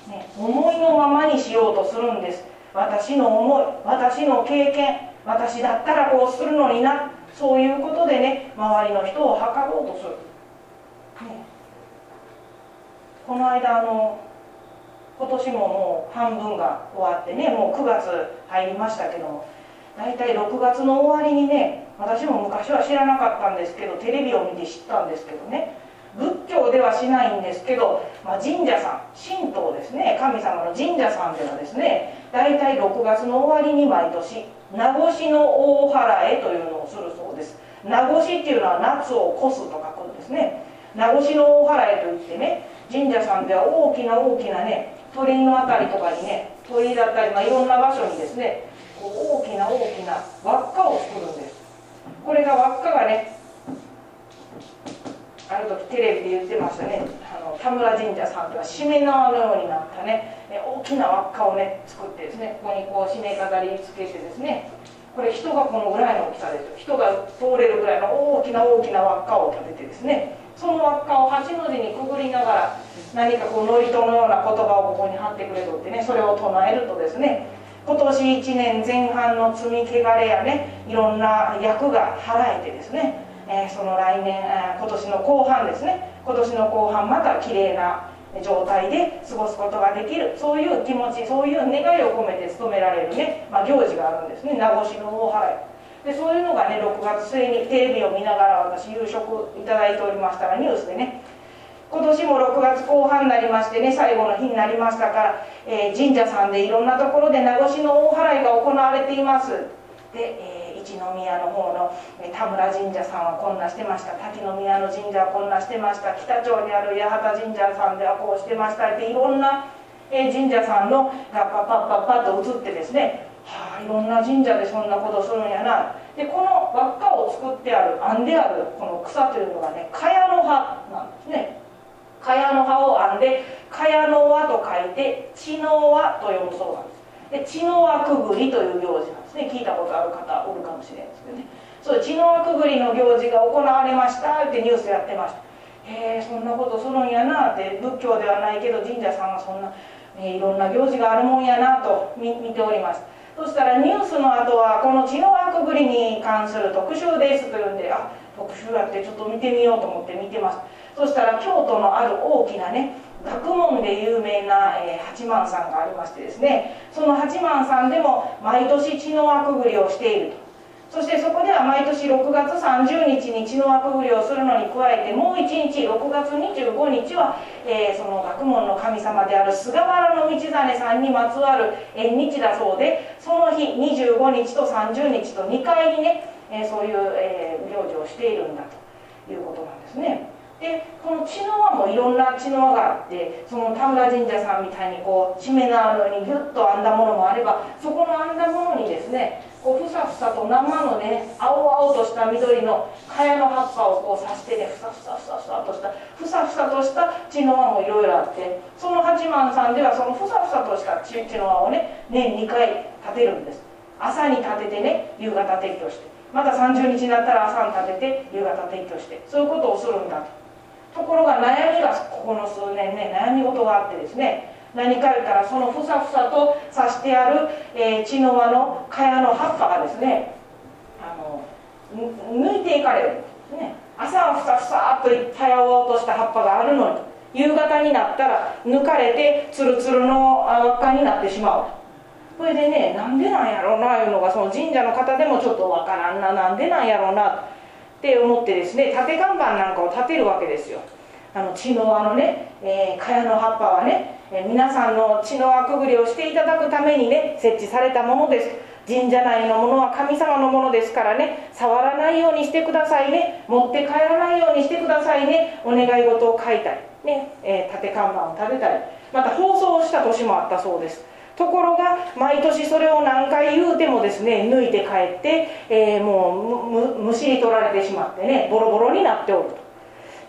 Speaker 2: ね思いのままにしようとするんです。私の思い私の経験私だったらこうするのにな。そういうことでね周りの人を測ろうとする、ね、この間あの今年ももう半分が終わってねもう9月入りましたけども。大体6月の終わりにね私も昔は知らなかったんですけどテレビを見て知ったんですけどね。仏教ではしないんですけど、まあ、神社さん神道ですね。神様の神社さんではですね大体6月の終わりに毎年名越の大払えというのをするそうです。名越っていうのは夏を越すと書くんですね。名越の大払えといってね神社さんでは大きな大きなね鳥居の辺りとかにね鳥居だったり、まあ、いろんな場所にですねこう大きな大きな輪っかを作るんです。これが輪っかがねある時テレビで言ってましたね。あの田村神社さんではしめ縄のようになったね。大きな輪っかをね作ってですねここにこう締め飾りつけてですね。これ人がこのぐらいの大きさです人が通れるぐらいの大きな大きな輪っかを立ててですね。その輪っかを8の字にくぐりながら何かこう祝詞のような言葉をここに貼ってくれとってねそれを唱えるとですね今年1年前半の積み汚れやねいろんな役が払えてですね、えー、その来年、えー、今年の後半ですね今年の後半また綺麗な状態で過ごすことができるそういう気持ちそういう願いを込めて務められるね、まあ、行事があるんですね名越の大払いでそういうのがね6月末にテレビを見ながら私夕食いただいておりましたらニュースでね今年も6月後半になりましてね最後の日になりましたから、えー、神社さんでいろんなところで名越の大払いが行われています。で、えー、一宮の方の、田村神社さんはこんなしてました。滝宮の神社はこんなしてました。北町にある八幡神社さんではこうしてました。っていろんな、神社さんのがパッパッパッパッと映ってですねはあいろんな神社でそんなことするんやな。でこの輪っかを作ってある編んであるこの草というのがね茅の葉なんですね。茅の葉を編んで茅の輪と書いて血の輪と読むそうなんです。で血の輪くぐりという行事なんですね聞いたことある方おるかもしれないですけどね。そう血の輪くぐりの行事が行われましたってニュースやってました。へえそんなことするんやなって仏教ではないけど神社さんはそんな、えいろんな行事があるもんやなと見ております。そしたらニュースの後はこの血の輪くぐりに関する特集ですというんであ特集やってちょっと見てみようと思って見てますそしたら京都のある大きなね学問で有名な、えー、八幡さんがありましてですねその八幡さんでも毎年血の輪くぐりをしているとそしてそこでは毎年6月30日に血の輪くぐりをするのに加えてもう1日6月25日は、えー、その学問の神様である菅原道真さんにまつわる縁日だそうでその日25日と30日と2回にね、えー、そういう、えー、行事をしているんだということなんですね。でこの血の輪もいろんな血の輪があってその田村神社さんみたいにこう締めのようにギュッと編んだものもあればそこの編んだものにですねこうふさふさと生のね青々とした緑の茅の葉っぱをこう刺してねふさふさふさふさとしたふさふさとした血の輪もいろいろあってその八幡さんではそのふさふさとした血の輪をね年2回立てるんです。朝に立ててね夕方撤去して。また30日になったら朝に立てて夕方撤去して。そういうことをするんだと。ところが悩みがここの数年ね悩み事があってですね何か言ったらそのふさふさと刺してある、えー、血の輪の茅の葉っぱがですねあの抜いていかれるんですね。朝はふさふさっといっぱい青々とした葉っぱがあるのに夕方になったら抜かれてツルツルの輪っかになってしまう。これでねなんでなんやろうないうのがその神社の方でもちょっとわからんななんでなんやろうな。って思ってですね縦看板なんかを立てるわけですよ。あの血の輪のね、えー、茅の葉っぱはね、えー、皆さんの血の輪くぐりをしていただくためにね設置されたものです。神社内のものは神様のものですからね触らないようにしてくださいね。持って帰らないようにしてくださいね。お願い事を書いたりね、えー、縦看板を立てたりまた放送をした年もあったそうです。ところが毎年それを何回言うてもですね抜いて帰って、えー、もうむしり取られてしまってねボロボロになっておると。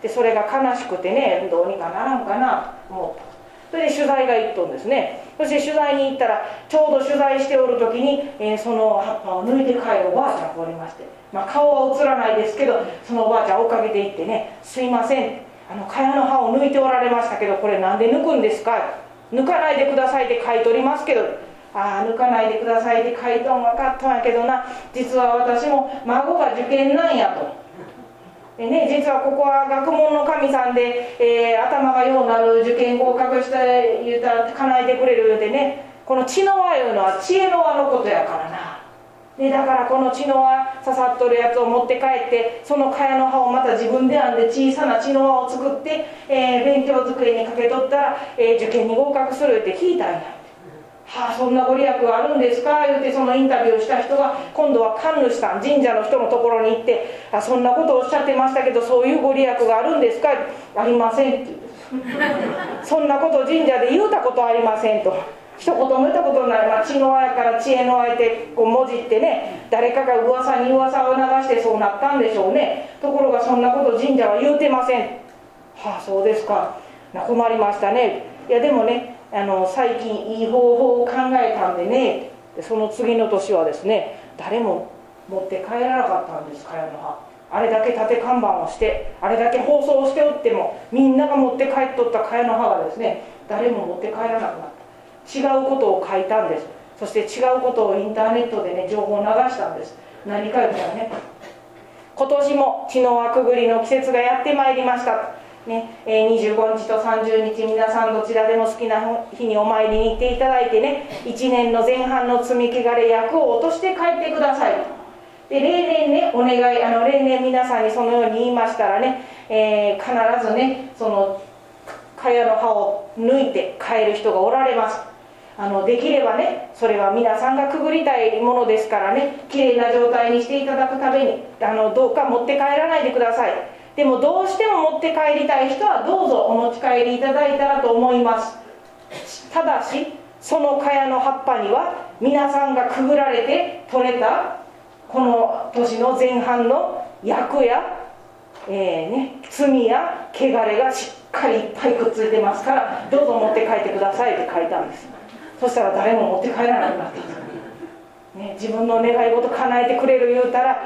Speaker 2: でそれが悲しくてねどうにかならんかな。と思ったそれで取材が行っとんですね。そして取材に行ったらちょうど取材しておる時に、えー、その葉っぱを抜いて帰るおばあちゃんがおりまして、まあ、顔は映らないですけどそのおばあちゃん追っかけていってね「すいませんあの茅の葉を抜いておられましたけどこれなんで抜くんですか?」抜かないでくださいって書いとりますけどああ抜かないでくださいって書いとん分かったんやけどな実は私も孫が受験なんやと。でね、実はここは学問の神さんで、えー、頭がようなる受験合格して言うたら叶えてくれるでねこの知の輪いうのは知恵の輪のことやからなでだからこの血の輪刺さっとるやつを持って帰ってその茅の葉をまた自分で編んで小さな血の輪を作って、えー、勉強机にかけとったら、えー、受験に合格するって聞いたんや。はあそんなご利益があるんですか？言ってそのインタビューをした人が今度は神主さん神社の人のところに行ってあそんなことをおっしゃってましたけどそういうご利益があるんですか？ありませんって。そんなこと神社で言うたことありませんと。一言も言ったことない、まあ、血の輪やから知恵の輪やってこう文字ってね誰かが噂に噂を流してそうなったんでしょうね。ところがそんなこと神社は言うてません。はあそうですか。困りましたね。いやでもねあの最近いい方法を考えたんでねその次の年はですね誰も持って帰らなかったんです茅の葉あれだけ縦看板をしてあれだけ放送しておってもみんなが持って帰っとった茅の葉がですね誰も持って帰らなくなった。違うことを書いたんです。そして違うことをインターネットでね情報を流したんです。何か言ったらね。今年も血の輪くぐりの季節がやってまいりました。ね。え、25日と30日皆さんどちらでも好きな日にお参りに行っていただいてね。1年の前半の積み汚れ役を落として帰ってください。で例年ねお願いあの例年皆さんにそのように言いましたらね、えー、必ずねその茅の葉を抜いて帰る人がおられます。あのできればねそれは皆さんがくぐりたいものですからねきれいな状態にしていただくためにあのどうか持って帰らないでください。でもどうしても持って帰りたい人はどうぞお持ち帰りいただいたらと思います。ただしその茅の葉っぱには皆さんがくぐられて取れたこの年の前半の役や、えーね、罪や汚れがしっかりいっぱいくっついてますからどうぞ持って帰ってくださいって書いたんですそしたら誰も持って帰らなくなった。ね、自分の願い事叶えてくれる言うたら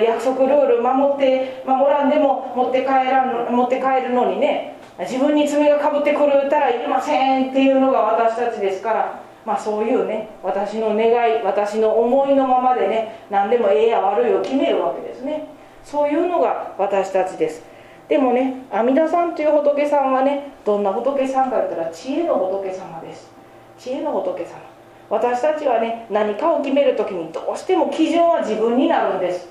Speaker 2: 約束ルール守って守らんでも持って帰らん持って帰るのにね自分に罪がかぶってくる言うたらいりませんっていうのが私たちですからまあそういうね私の願い私の思いのままでね何でもええや悪いを決めるわけですね。そういうのが私たちです。でもね阿弥陀さんという仏さんはねどんな仏さんか言ったら知恵の仏様です。知恵の仏様。私たちはね何かを決める時にどうしても基準は自分になるんです、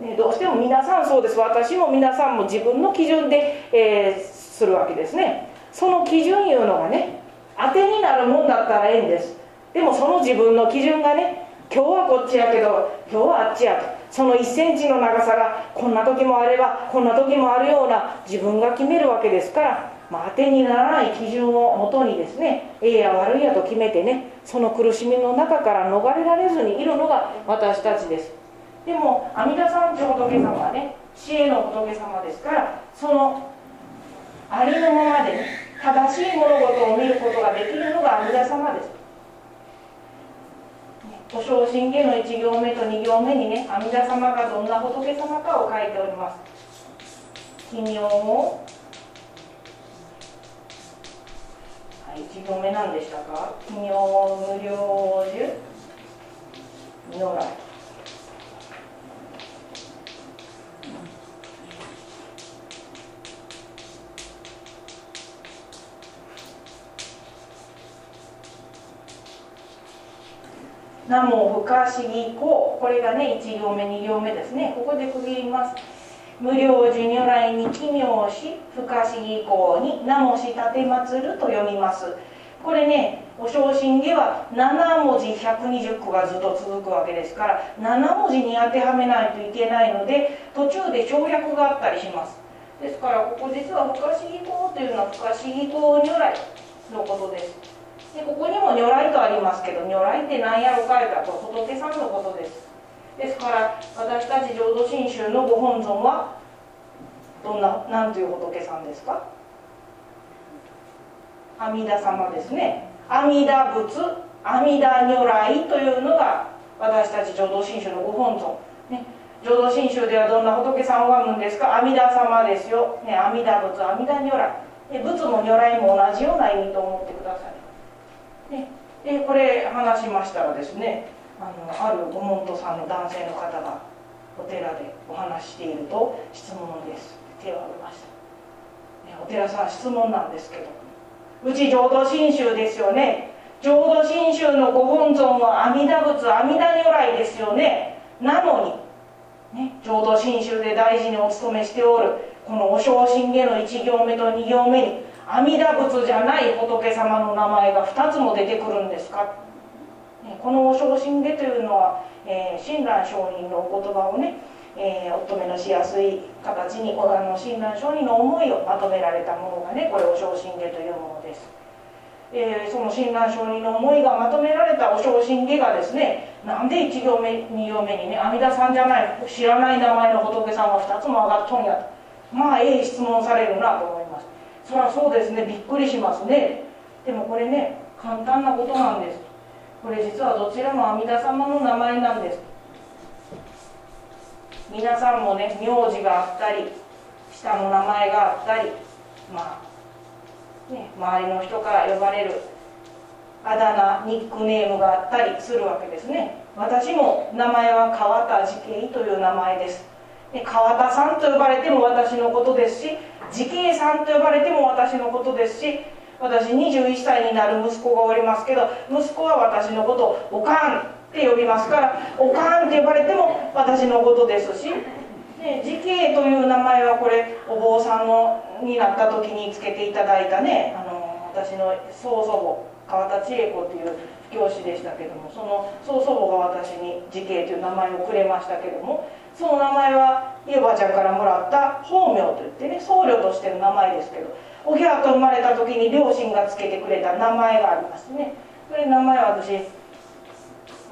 Speaker 2: ね、どうしても皆さんそうです。私も皆さんも自分の基準で、えー、するわけですね。その基準いうのがね当てになるもんだったらええんです。でもその自分の基準がね今日はこっちやけど今日はあっちやと。その1センチの長さがこんな時もあればこんな時もあるような自分が決めるわけですからまあ、当てにならない基準をもとにですねええや悪いやと決めてねその苦しみの中から逃れられずにいるのが私たちです。でも阿弥陀さんという仏様はね知恵の仏様ですからそのありのままでね正しい物事を見ることができるのが阿弥陀様です。お正信下の1行目と2行目にね阿弥陀様がどんな仏様かを書いております。奇妙を1行目何でしたか「奇妙無料樹如来」南無不可思議語これがね1行目2行目ですね。ここで区切ります。無料寿如来に奇妙し不可思議項に名もし立てまつると読みます。これねお正信下は7文字120個がずっと続くわけですから7文字に当てはめないといけないので途中で省略があったりします。ですからここ実は不可思議項というのは不可思議項如来のことです。でここにも如来とありますけど如来って何やろかいかと仏さんのことです。ですから私たち浄土真宗のご本尊はどんな何という仏さんですか？阿弥陀様ですね。阿弥陀仏阿弥陀如来というのが私たち浄土真宗のご本尊、ね、浄土真宗ではどんな仏さんを拝むんですか？阿弥陀様ですよ、ね、阿弥陀仏阿弥陀如来。仏も如来も同じような意味と思ってください、ね、でこれ話しましたらですねあのあるご門徒さんの男性の方がお寺でお話していると質問です。手を挙げました、ね、お寺さん質問なんですけどうち浄土真宗ですよね。浄土真宗のご本尊は阿弥陀仏阿弥陀如来ですよね。なのに、ね、浄土真宗で大事にお勤めしておるこのお正信下の1行目と2行目に阿弥陀仏じゃない仏様の名前が2つも出てくるんですか？このお昇進でというのは、え、親鸞上人のお言葉をね、えー、お止めのしやすい形にあの親鸞上人の思いをまとめられたものがねこれお昇進でというものです、えー、その親鸞上人の思いがまとめられたお昇進下がですねなんで1行目2行目にね阿弥陀さんじゃない知らない名前の仏さんが2つも上がっとんやと。まあええ質問されるなと思います。そりゃそうですねびっくりしますね。でもこれね簡単なことなんです。これ実はどちらも阿弥陀様の名前なんです。皆さんもね名字があったり下の名前があったりまあね周りの人から呼ばれるあだ名ニックネームがあったりするわけですね。私も名前は川田慈恵という名前です。で川田さんと呼ばれても私のことですし慈恵さんと呼ばれても私のことですし私21歳になる息子がおりますけど息子は私のことをおかんって呼びますからおかんって呼ばれても私のことですしね、慈恵という名前はこれお坊さんのになった時につけていただいたねあの私の曽祖母川田千恵子という教師でしたけどもその曽祖母が私に慈恵という名前をくれましたけどもその名前はイエバちゃんからもらった法名といってね僧侶としての名前ですけどおぎゃと生まれた時に両親がつけてくれた名前がありますね。これ名前は私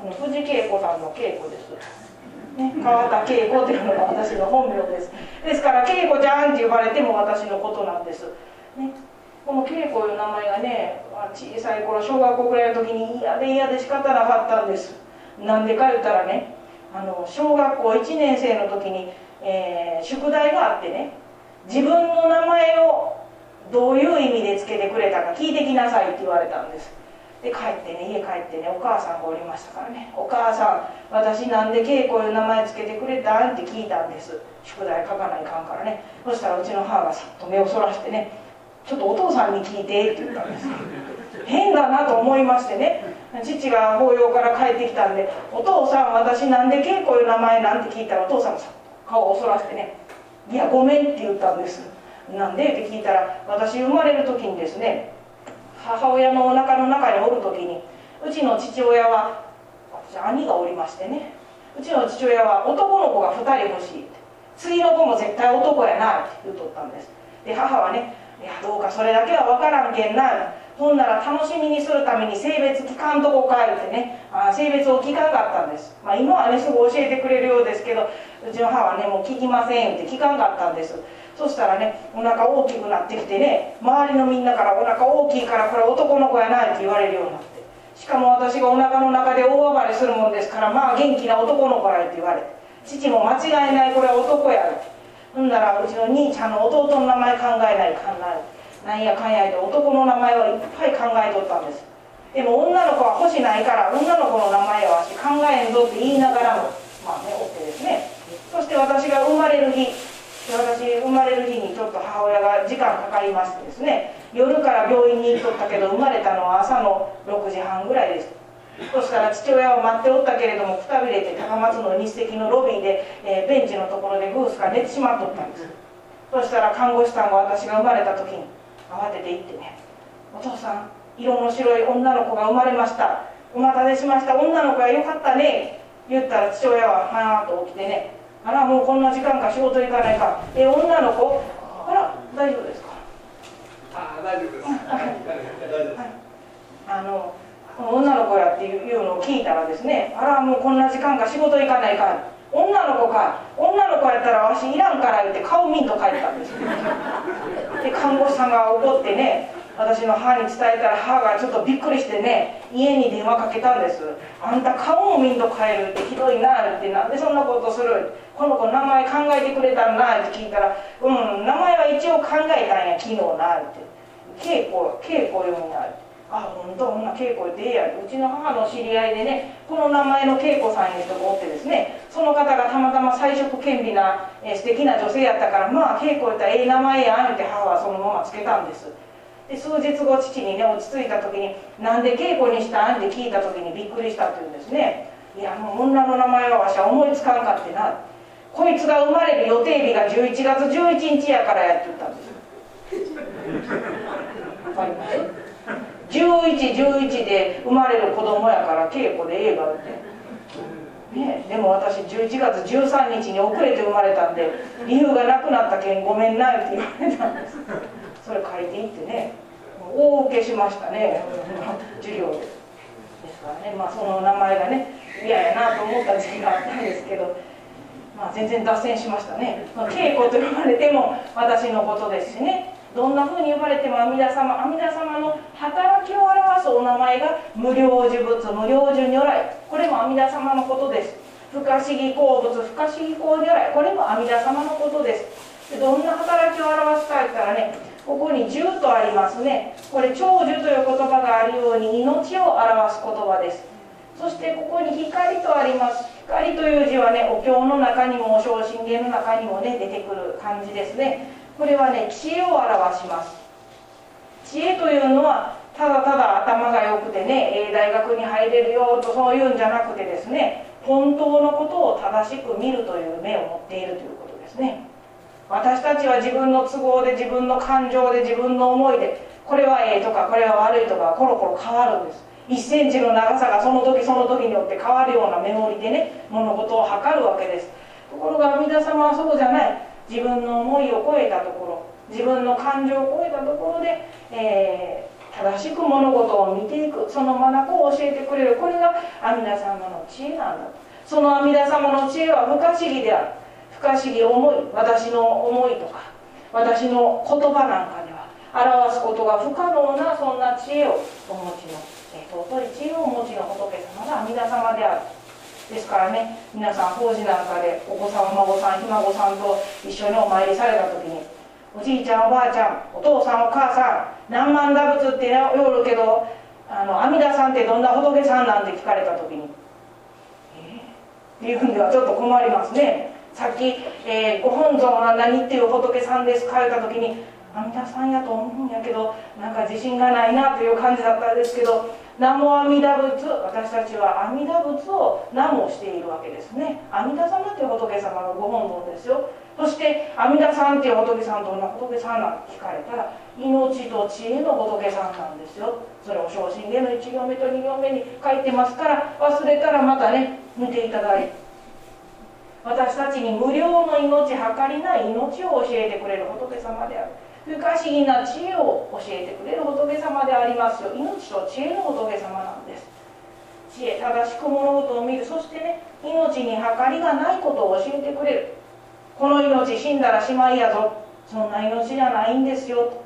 Speaker 2: あの藤恵子さんの恵子です。ね、川田恵子というのが私の本名です。ですから恵子ちゃんって呼ばれても私のことなんです、ね、この恵子いう名前がね小さい頃小学校ぐらいの時に嫌で嫌で仕方なかったんです。なんでか言ったらねあの小学校1年生の時に、えー、宿題があってね自分の名前をどういう意味でつけてくれたか聞いてきなさいって言われたんです。で帰ってね家帰ってねお母さんがおりましたからね「お母さん私なんで稽古いう名前つけてくれたん?」って聞いたんです。宿題書かないかんからね。そしたらうちの母がさっと目をそらしてね「ちょっとお父さんに聞いて」って言ったんです。変だなと思いましてね。父が法要から帰ってきたんで「お父さん私なんで稽古いう名前なん?」て聞いたらお父さんがさ顔をそらしてね「いやごめん」って言ったんです。なんでって聞いたら私生まれる時にですね母親のお腹の中におる時にうちの父親は私兄がおりましてねうちの父親は男の子が2人欲しいって次の子も絶対男やなって言うとったんです。で母はねいやどうかそれだけは分からんけんなほんなら楽しみにするために性別聞かんとこか言ってねあ性別を聞かんかったんです、まあ、今はねすぐ教えてくれるようですけどうちの母はねもう聞きませんって聞かんかったんです。そしたらねお腹大きくなってきてね周りのみんなからお腹大きいからこれ男の子やないって言われるようになって。しかも私がお腹の中で大暴れするもんですからまあ元気な男の子やって言われて。父も間違いないこれは男やってほんならうちの兄ちゃんの弟の名前考えない考えなんやかんやで男の名前はいっぱい考えとったんです。でも女の子は欲しないから女の子の名前はわし考えんぞって言いながらもまあねおってですね。そして私が生まれる日私生まれる日にちょっと母親が時間かかりましてですね夜から病院に行っとったけど生まれたのは朝の6時半ぐらいです。そしたら父親を待っておったけれどもくたびれて高松の日赤のロビーで、えー、ベンチのところでグースが寝てしまっとったんです。そしたら看護師さんが私が生まれた時に慌てて行ってね「お父さん色の白い女の子が生まれました。お待たせしました。女の子はよかったね」言ったら父親ははーっと起きてねあらもうこんな時間か仕事行かないか。え女の子？あら大丈夫ですか？
Speaker 3: あ大丈夫です。はい。
Speaker 2: あの女の子やっていうのを聞いたらですねあらもうこんな時間か仕事行かないか。女の子か。女の子やったらわしいらんから言って顔見んと帰ったんですで看護師さんが怒ってね私の母に伝えたら母がちょっとびっくりしてね家に電話かけたんですあんた顔も見んと帰るってひどいなってなんでそんなことする？この子名前考えてくれたんなって聞いたらうん名前は一応考えたんや。昨日なって。稽古稽古読みなってあ本当？ほんな稽古でええやうちの母の知り合いでねこの名前の恵子さんいう人がおってですねその方がたまたま彩色兼備な、えー、素敵な女性やったからまあ恵子言ったらええ名前やんって母はそのままつけたんです。で数日後父にね落ち着いた時に「なんで稽古にしたん?」って聞いた時にびっくりしたって言うんですね。いやもう女の名前はわしは思いつかんかってな。こいつが生まれる予定日が11月11日やからやって言ったんですわかります？1111で生まれる子供やから稽古でええがって。ね、でも私11月13日に遅れて生まれたんで理由がなくなったけんごめんなって言われたんです。それ書いていってね大受けしましたね 授業で。ですからねまあその名前がね嫌やなと思った時期があったんですけどまあ全然脱線しましたね、まあ、稽古と呼ばれても私のことですしねどんなふうに呼ばれても阿弥陀様阿弥陀様の働きを表すお名前が無量寿仏無量寿如来。これも阿弥陀様のことです。不可思議好物不可思議好如来。これも阿弥陀様のことです。どんな働きを表すか言ったらねここに「十」とありますね。これ長寿という言葉があるように命を表す言葉です。そしてここに光とあります。光という字はねお経の中にも小信玄の中にもね出てくる感じですね。これはね知恵を表します。知恵というのはただただ頭が良くてね大学に入れるよとそういうんじゃなくてですね本当のことを正しく見るという目を持っているということですね。私たちは自分の都合で自分の感情で自分の思いでこれはええとかこれは悪いとかコロコロ変わるんです。1センチの長さがその時その時によって変わるようなメモリでね物事を測るわけです。ところが阿弥陀様はそうじゃない。自分の思いを超えたところ自分の感情を超えたところで、えー、正しく物事を見ていく。その眼を教えてくれる。これが阿弥陀様の知恵なんだその阿弥陀様の知恵は不可思議である。不可思議思い私の思いとか私の言葉なんかでは表すことが不可能なそんな知恵をお持ちの、え、尊い知恵をお持ちの仏様が阿弥陀様である。ですからね皆さん法事なんかでお子さんお孫さんひ孫さんと一緒にお参りされた時におじいちゃんおばあちゃんお父さんお母さん何万打仏ってよるけどあの阿弥陀さんってどんな仏さんなんて聞かれた時にえー、っていうんではちょっと困りますね。さっき、えー、ご本尊は何っていう仏さんです書いた時に阿弥陀さんやと思うんやけどなんか自信がないなという感じだったんですけど南無阿弥陀仏私たちは阿弥陀仏を南無しているわけですね。阿弥陀様っていう仏様のご本尊ですよ。そして阿弥陀さんっていう仏さんどんな仏さんなんて聞かれたら命と知恵の仏さんなんですよ。それを昇進での1行目と2行目に書いてますから忘れたらまたね見ていただいて。私たちに無料の命計りない命を教えてくれる仏様である。不可思議な知恵を教えてくれる仏様でありますよ。命と知恵の仏様なんです。知恵正しく物事を見る。そしてね命に計りがないことを教えてくれる。この命死んだらしまいやぞ。そんな命じゃないんですよ。と、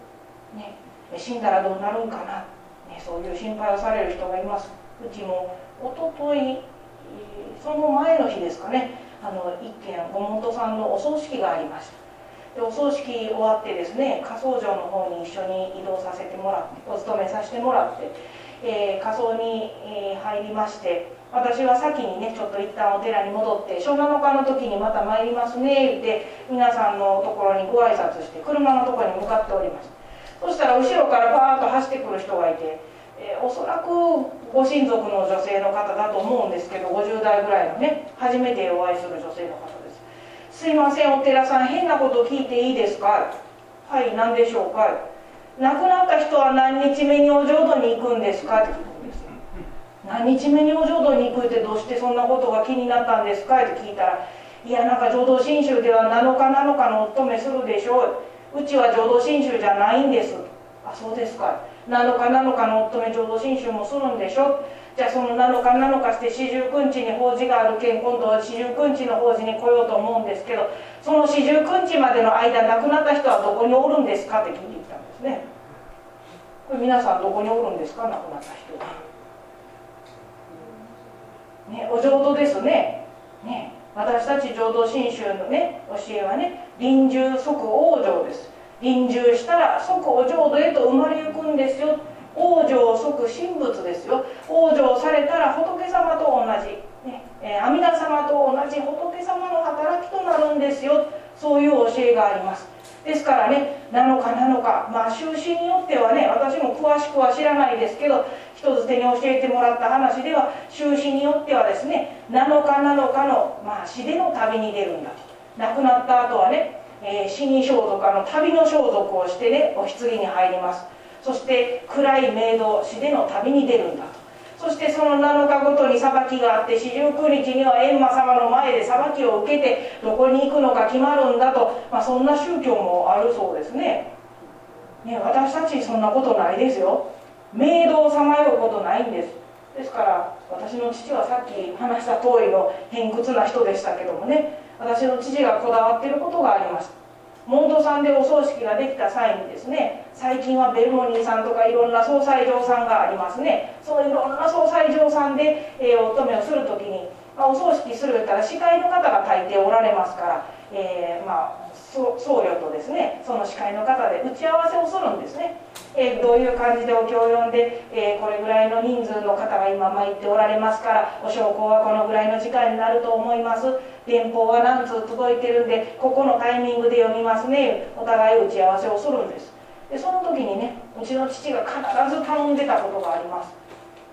Speaker 2: ね、死んだらどうなるんかな、ね、そういう心配をされる人がいます。うちもおとといその前の日ですかね。あの一軒ご門徒さんのお葬式がありました。でお葬式終わってですね火葬場の方に一緒に移動させてもらってお勤めさせてもらって、えー、火葬に、えー、入りまして私は先にねちょっと一旦お寺に戻って初7日の時にまた参りますねって皆さんのところにご挨拶して車のところに向かっておりますそしたら後ろからバーッと走ってくる人がいて、えー、おそらくご親族の女性の方だと思うんですけど50代ぐらいのね初めてお会いする女性の方です。いませんお寺さん変なこと聞いていいですか？はい何でしょうか？亡くなった人は何日目にお浄土に行くんですか？って聞くんです。何日目にお浄土に行くってどうしてそんなことが気になったんですか？って聞いたらいやなんか浄土真宗では7日7日のお勤めするでしょう。うちは浄土真宗じゃないんです。あそうですか。7日7日のお勤め浄土真宗もするんでしょ？じゃあその7日7日して四十九日に法事があるけん今度は四十九日の法事に来ようと思うんですけどその四十九日までの間亡くなった人はどこにおるんですかって聞いてきたんですね。これ皆さんどこにおるんですか？亡くなった人は。ねお浄土ですね。ね私たち浄土真宗のね教えはね臨終即往生です。臨終したら即お浄土へと生まれゆくんですよ。往生即神仏ですよ。往生されたら仏様と同じ、ねえー、阿弥陀様と同じ仏様の働きとなるんですよ。そういう教えがあります。ですからね7日7日まあ終始によってはね私も詳しくは知らないですけど人づてに教えてもらった話では終始によってはですね7日7日の、まあ、死での旅に出るんだと。亡くなった後はね、えー、死に装束あの旅の装束をしてねお棺に入ります。そして暗い冥土死での旅に出るんだと。そしてその7日ごとに裁きがあって四十九日には閻魔様の前で裁きを受けてどこに行くのか決まるんだと、まあ、そんな宗教もあるそうですね。ね私たちそんなことないですよ。冥土をさまようことないんです。ですから私の父はさっき話した通りの偏屈な人でしたけどもね。私の父がこだわっていることがありました。モードさんでお葬式ができた際にですね最近はベルモニーさんとかいろんな総裁場さんがありますね。そのいろんな総裁場さんで、えー、お勤めをする時に、まあ、お葬式するったら司会の方が大抵おられますから、えー、まあ僧侶とですねその司会の方で打ち合わせをするんですね、えー、どういう感じでお経を読んで、えー、これぐらいの人数の方が今参っておられますからお焼香はこのぐらいの時間になると思います。電報は何通届いてるんでここのタイミングで読みますね。お互い打ち合わせをするんです。でその時にねうちの父が必ず頼んでたことがあります。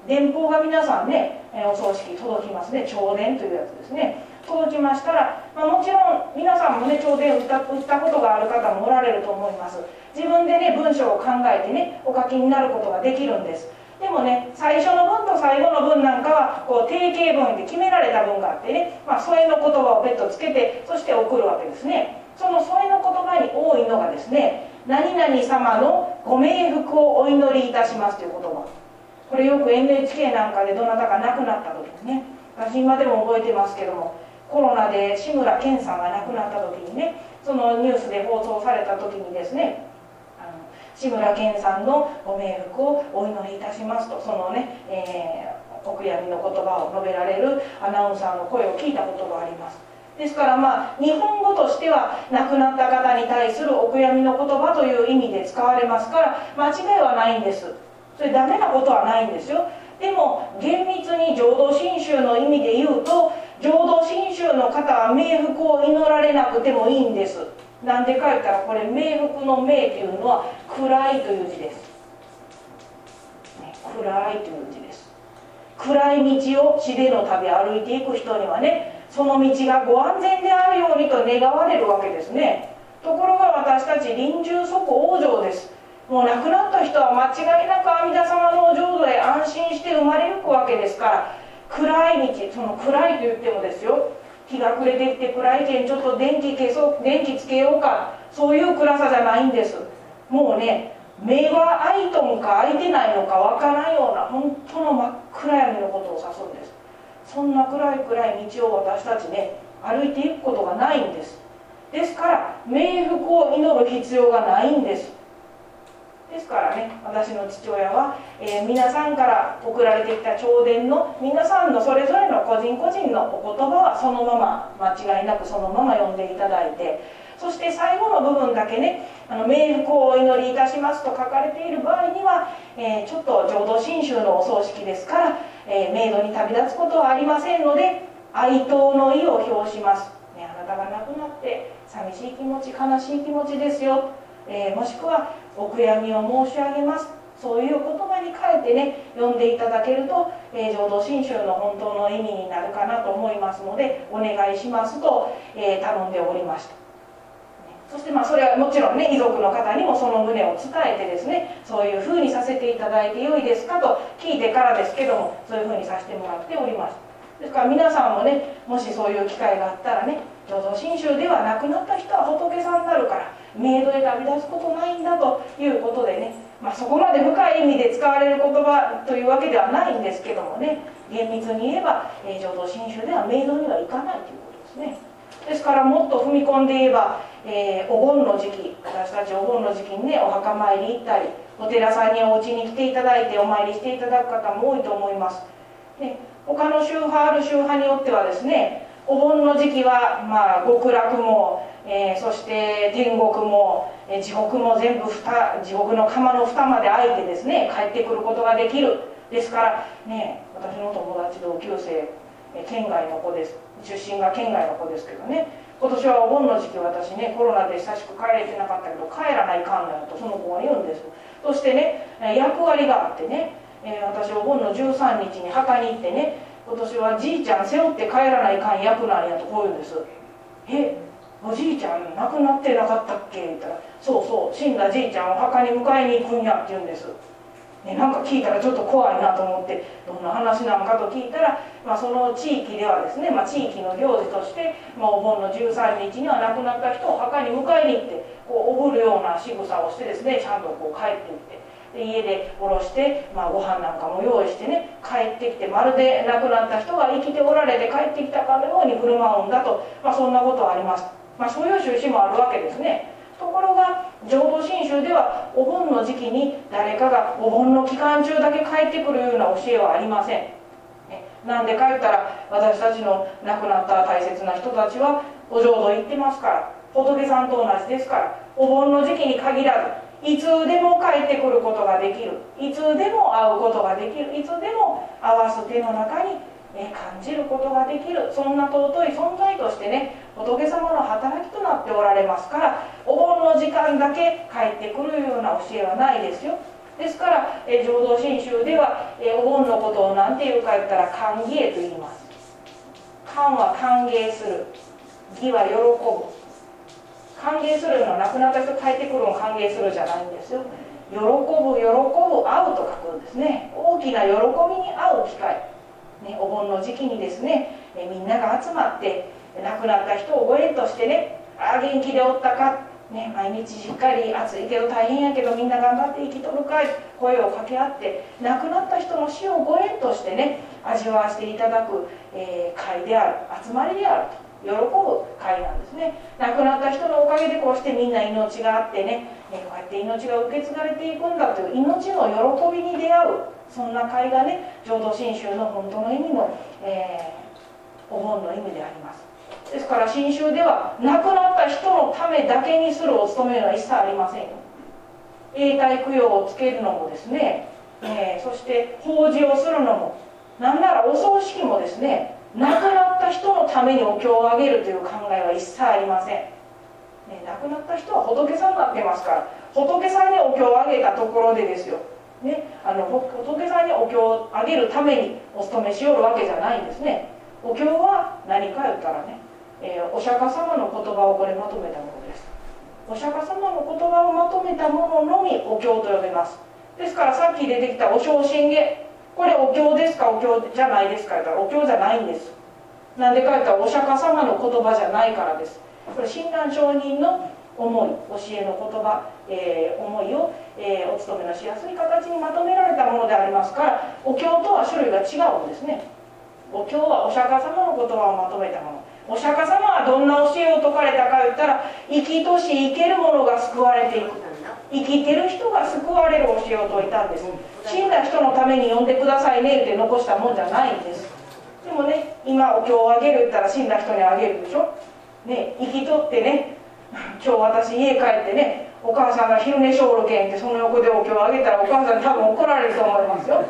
Speaker 2: 電報が皆さんねお葬式届きますね。朝電というやつですね。届きましたら、まあ、もちろん皆さんもね朝電打った打ったことがある方もおられると思います。自分でね文章を考えてねお書きになることができるんです。でもね最初の文と最後の文なんかはこう定型文で決められた文があってね、まあ、添えの言葉を別途つけてそして送るわけですね。その添えの言葉に多いのがですね何々様のご冥福をお祈りいたしますという言葉。これよく NHK なんかでどなたか亡くなった時にね私今でも覚えてますけどもコロナで志村けんさんが亡くなった時にねそのニュースで放送された時にですね志村けんさんのご冥福をお祈りいたしますとそのね、えー、お悔やみの言葉を述べられるアナウンサーの声を聞いたことがあります。ですからまあ日本語としては亡くなった方に対するお悔やみの言葉という意味で使われますから間違いはないんです。それダメなことはないんですよ。でも厳密に浄土真宗の意味で言うと浄土真宗の方は冥福を祈られなくてもいいんです。なんでか言ったらこれ冥福の冥というのは暗いという字です、ね、暗いという字です。暗い道を死での旅歩いていく人にはねその道がご安全であるようにと願われるわけですね。ところが私たち臨終即往生です。もう亡くなった人は間違いなく阿弥陀様の浄土へ安心して生まれゆくわけですから暗い道その暗いと言ってもですよ。日が暮れてきて暗いけんちょっと電気消そう電気つけようか。そういう暗さじゃないんです。もうね目は開いとんか開いてないのかわからんような本当の真っ暗闇のことを指すんです。そんな暗い暗い道を私たちね歩いていくことがないんです。ですから冥福を祈る必要がないんです。ですからね私の父親は、えー、皆さんから送られてきた弔電の皆さんのそれぞれの個人個人のお言葉はそのまま間違いなくそのまま読んでいただいてそして最後の部分だけね「あの冥福をお祈りいたします」と書かれている場合には、えー、ちょっと浄土真宗のお葬式ですから、えー、冥土に旅立つことはありませんので哀悼の意を表します、ね、あなたが亡くなって寂しい気持ち悲しい気持ちですよ、えー、もしくはお悔やみを申し上げます。そういう言葉に変えてね読んでいただけると、えー、浄土真宗の本当の意味になるかなと思いますのでお願いしますと、えー、頼んでおりました。そしてまあそれはもちろんね遺族の方にもその旨を伝えてですねそういうふうにさせていただいてよいですかと聞いてからですけどもそういうふうにさせてもらっております。ですから皆さんもねもしそういう機会があったらね浄土真宗では亡くなった人は仏さんになるからメイドで旅立つことないんだということでね、まあ、そこまで深い意味で使われる言葉というわけではないんですけどもね。厳密に言えば、え浄土真宗ではメイドには行かないということですね。ですからもっと踏み込んで言えば、えー、お盆の時期私たちお盆の時期にねお墓参り行ったりお寺さんにお家に来ていただいてお参りしていただく方も多いと思います、ね、他の宗派ある宗派によってはですねお盆の時期は、まあ、極楽もえー、そして天国も、えー、地獄も全部蓋地獄の釜の蓋まで開いてですね帰ってくることができる。ですからね私の友達同級生、県外の子です。出身が県外の子ですけどね。今年はお盆の時期私ねコロナで久しく帰れてなかったけど帰らないかんのよとその子が言うんです。そしてね役割があってね、えー、私お盆の13日に墓に行ってね今年はじいちゃん背負って帰らないかん役なんやとこう言うんですえおじいちゃん亡くなってなかったっけ?」言ったら「そうそう死んだじいちゃんを墓に迎えに行くんや」って言うんです、ね、なんか聞いたらちょっと怖いなと思ってどんな話なのかと聞いたら、まあ、その地域ではですね、まあ、地域の行事として、まあ、お盆の13日には亡くなった人を墓に迎えに行ってこうおぶるような仕草をしてですねちゃんとこう帰っていって家でおろして、まあ、ご飯なんかも用意してね帰ってきてまるで亡くなった人が生きておられて帰ってきたかのように振る舞うんだと、まあ、そんなことはあります。まあ、そういう趣旨もあるわけですね。ところが浄土真宗ではお盆の時期に誰かがお盆の期間中だけ帰ってくるような教えはありません。なんで帰ったら私たちの亡くなった大切な人たちはお浄土行ってますから仏さんと同じですからお盆の時期に限らずいつでも帰ってくることができる。いつでも会うことができる。いつでも合わす手の中にね、感じることができる。そんな尊い存在としてね仏様の働きとなっておられますからお盆の時間だけ帰ってくるような教えはないですよ。ですからえ浄土真宗ではえお盆のことを何て言うか言ったら歓迎と言います。歓は歓迎する、義は喜ぶ。歓迎するのは亡くなった人帰ってくるのを歓迎するじゃないんですよ。喜ぶ喜ぶ会うと書くんですね。大きな喜びに会う機会、ね、お盆の時期にですねみんなが集まって亡くなった人をご縁としてねああ元気でおったか、ね、毎日しっかり暑いけど大変やけどみんな頑張って生きとるかい。声を掛け合って亡くなった人の死をご縁としてね味わわせていただく、えー、会である集まりであると。喜ぶ会なんですね。亡くなった人のおかげでこうしてみんな命があってねこうやって命が受け継がれていくんだという命の喜びに出会うそんな会がね浄土真宗の本当の意味の、えー、お盆の意味であります。ですから真宗では亡くなった人のためだけにするお務めは一切ありません。永代供養をつけるのもですね、えー、そして法事をするのもなんならお葬式もですね亡くなった人のためにお経をあげるという考えは一切ありません、ね、亡くなった人は仏さんになってますから仏さんにお経をあげたところでですよ、ね、あの仏さんにお経をあげるためにお勤めしよるわけじゃないんですね。お経は何か言ったらね、えー、お釈迦様の言葉をこれまとめたものです。お釈迦様の言葉をまとめたもののみお経と呼べます。ですからさっき出てきたお正信下これお経ですか？お経じゃないですか。言ったらお経じゃないんです。なんでか言ったらお釈迦様の言葉じゃないからです。これ親鸞上人の思い教えの言葉、えー、思いを、えー、お勤めのしやすい形にまとめられたものでありますからお経とは種類が違うんですね。お経はお釈迦様の言葉をまとめたもの。お釈迦様はどんな教えを説かれたか言ったら生きとし生ける者が救われていく。生きてる人が救われる教えを説いたんです。死んだ人のために呼んでくださいねって残したもんじゃないんです。でもね今お経をあげる言ったら死んだ人にあげるでしょ。ね生きとってね今日私家帰ってねお母さんが昼寝小路券ってその横でお経をあげたらお母さん多分怒られると思いますよ、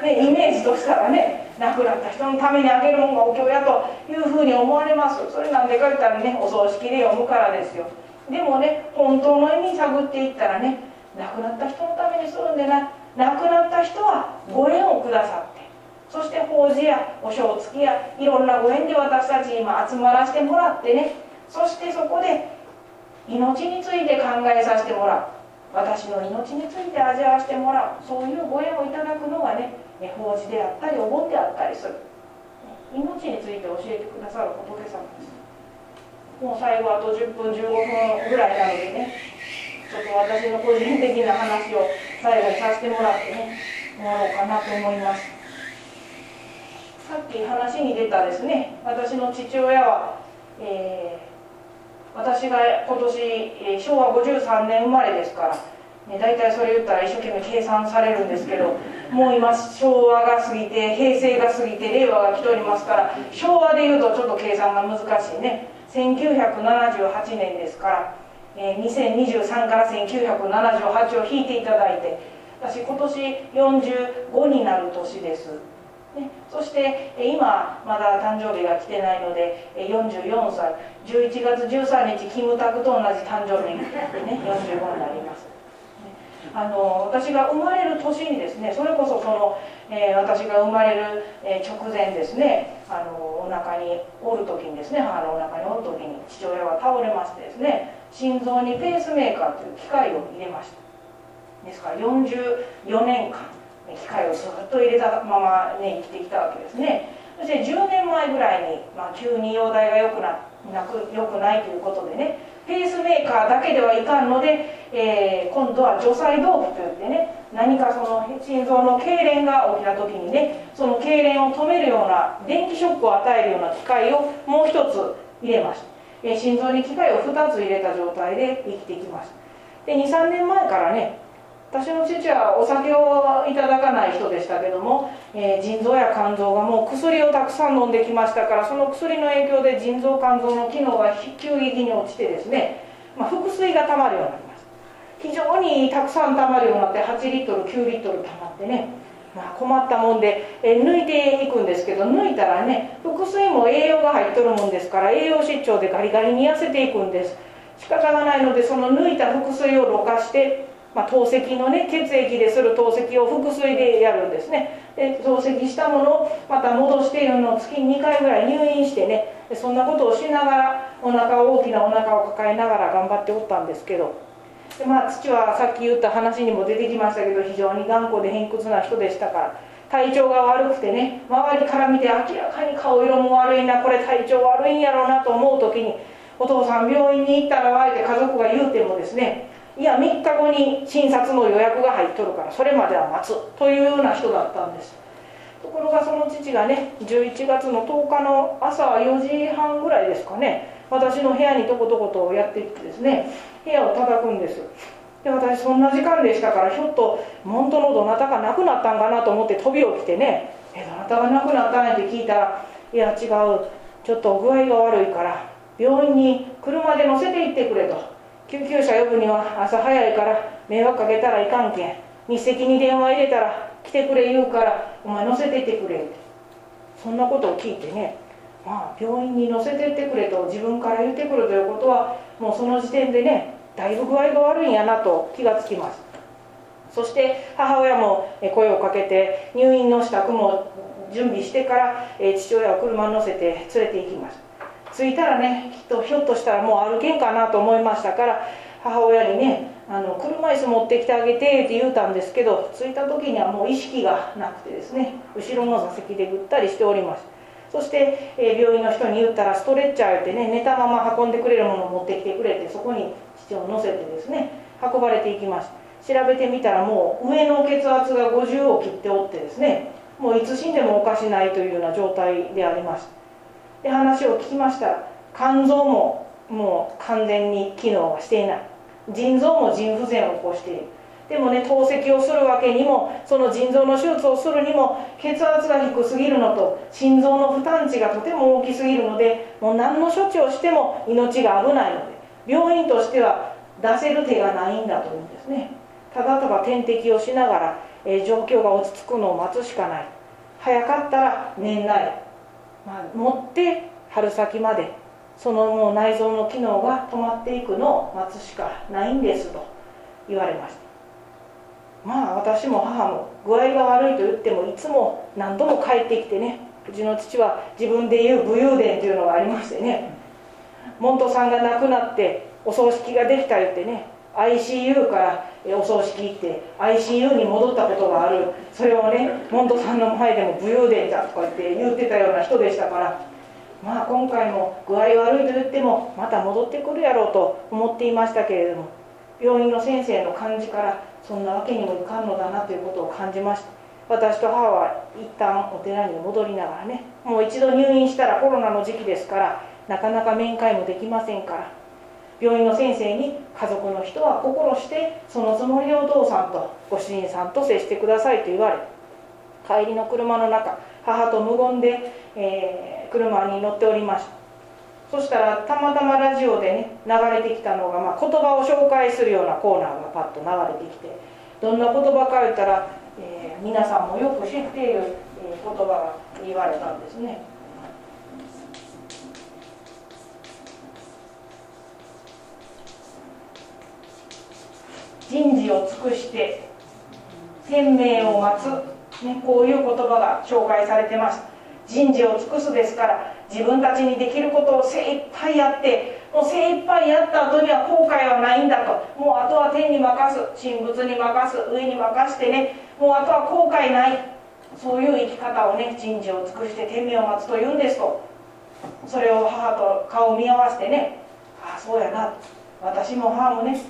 Speaker 2: ね、イメージとしたらね亡くなった人のためにあげるもんがお経やというふうに思われます。それなんでか言ったらねお葬式で読むからですよでもね本当の意味探っていったらね亡くなった人のためにするんでな亡くなった人はご縁をくださってそして法事やお正月やいろんなご縁で私たち今集まらせてもらってね。そしてそこで命について考えさせてもらう。私の命について味わわせてもらう。そういうご縁をいただくのがね法事であったりお盆であったりする。命について教えてくださる仏様です。もう最後あと10分15分ぐらいなのでね。ちょっと私の個人的な話を最後にさせてもらってね終わろうかなと思います。さっき話に出たですね私の父親は、えー、私が今年、えー、昭和53年生まれですから、ね、大体それ言ったら一生懸命計算されるんですけどもう今昭和が過ぎて平成が過ぎて令和が来ておりますから昭和でいうとちょっと計算が難しいね。1978年ですから、えー、2023から1978を引いていただいて私今年45になる年です、ね、そして今まだ誕生日が来てないので44歳11月13日キムタクと同じ誕生日に、ね、45になります。あの私が生まれる年にですねそれこそその、えー、私が生まれる、え直前ですねあのお腹におる時にですね母のお腹におる時に父親は倒れましてですね心臓にペースメーカーという機械を入れました。ですから44年間機械をずっと入れたままね生きてきたわけですね。そして10年前ぐらいに、まあ、急に容体が良くななく良くないということでねペースメーカーだけではいかんので、えー、今度は除細動器といってね何かその心臓の痙攣が起きた時にねその痙攣を止めるような電気ショックを与えるような機械をもう一つ入れました、えー、心臓に機械を2つ入れた状態で生きていきました。で23年前からね私の父はお酒をいただかない人でしたけども、えー、腎臓や肝臓がもう薬をたくさん飲んできましたからその薬の影響で腎臓肝臓の機能が急激に落ちてですね、まあ、腹水がたまるようになります。非常にたくさんたまるようになって8リットル9リットルたまってね、まあ、困ったもんで、えー、抜いていくんですけど抜いたらね腹水も栄養が入っとるもんですから栄養失調でガリガリに痩せていくんです。仕方がないのでその抜いた腹水をろ過してまあ、透析のね血液でする透析を腹水でやるんですね。で透析したものをまた戻しているのを月に2回ぐらい入院してねそんなことをしながらお腹大きなお腹を抱えながら頑張っておったんですけど。でまあ父はさっき言った話にも出てきましたけど非常に頑固で偏屈な人でしたから体調が悪くてね周りから見て明らかに顔色も悪いなこれ体調悪いんやろうなと思う時にお父さん病院に行ったらわいて家族が言うてもですねいや3日後に診察の予約が入っとるからそれまでは待つというような人だったんです。ところがその父がね11月の10日の朝4時半ぐらいですかね私の部屋にとことことやってきてですね部屋を叩くんです。で私そんな時間でしたからひょっと本当のどなたか亡くなったんかなと思って飛び起きてね「えどなたが亡くなったんや」って聞いたら「いや違う。ちょっと具合が悪いから病院に車で乗せて行ってくれ」と。救急車呼ぶには朝早いから迷惑かけたらいかんけん。日赤に電話入れたら来てくれ言うからお前乗せてってくれ。ってそんなことを聞いてね。まあ病院に乗せてってくれと自分から言ってくるということはもうその時点でねだいぶ具合が悪いんやなと気がつきます。そして母親も声をかけて入院の支度も準備してから父親を車に乗せて連れて行きます。着いたらねきっとひょっとしたらもう歩けんかなと思いましたから母親にねあの車椅子持ってきてあげてって言うたんですけど着いた時にはもう意識がなくてですね後ろの座席でぐったりしております。そして、え、病院の人に言ったらストレッチャーってね寝たまま運んでくれるものを持ってきてくれてそこに父を乗せてですね運ばれていきました。調べてみたらもう上の血圧が50を切っておってですねもういつ死んでもおかしないというような状態でありましたで話を聞きました肝臓ももう完全に機能はしていない。腎臓も腎不全を起こしている。でもね透析をするわけにもその腎臓の手術をするにも血圧が低すぎるのと心臓の負担値がとても大きすぎるのでもう何の処置をしても命が危ないので病院としては出せる手がないんだというんですね。ただただ点滴をしながら、えー、状況が落ち着くのを待つしかない。早かったら年内、まあ、持って春先までそのもう内臓の機能が止まっていくのを待つしかないんですと言われました。まあ私も母も具合が悪いと言ってもいつも何度も帰ってきてねうちの父は自分で言う武勇伝というのがありましてね門徒さんが亡くなってお葬式ができた言ってね ICU からお葬式行って ICU に戻ったことがある。それをね門徒さんの前でも武勇伝だとか言って言ってたような人でしたから。まあ今回も具合悪いと言ってもまた戻ってくるやろうと思っていましたけれども病院の先生の感じからそんなわけにもいかんのだなということを感じました。私と母は一旦お寺に戻りながらねもう一度入院したらコロナの時期ですからなかなか面会もできませんから病院の先生に家族の人は心してそのつもりでお父さんとご主人さんと接してくださいと言われ帰りの車の中母と無言で、えー、車に乗っておりました。そしたらたまたまラジオでね流れてきたのが、まあ、言葉を紹介するようなコーナーがパッと流れてきてどんな言葉か言ったら、えー、皆さんもよく知っている、言葉が言われたんですね。人事を尽くして天命を待つ、ね、こういう言葉が紹介されてます。人事を尽くすですから自分たちにできることを精一杯やってもう精一杯やった後には後悔はないんだと。もうあとは天に任す神仏に任す上に任してね。もうあとは後悔ない。そういう生き方をね人事を尽くして天命を待つと言うんですと。それを母と顔を見合わせてね。ああそうやな。私も母もね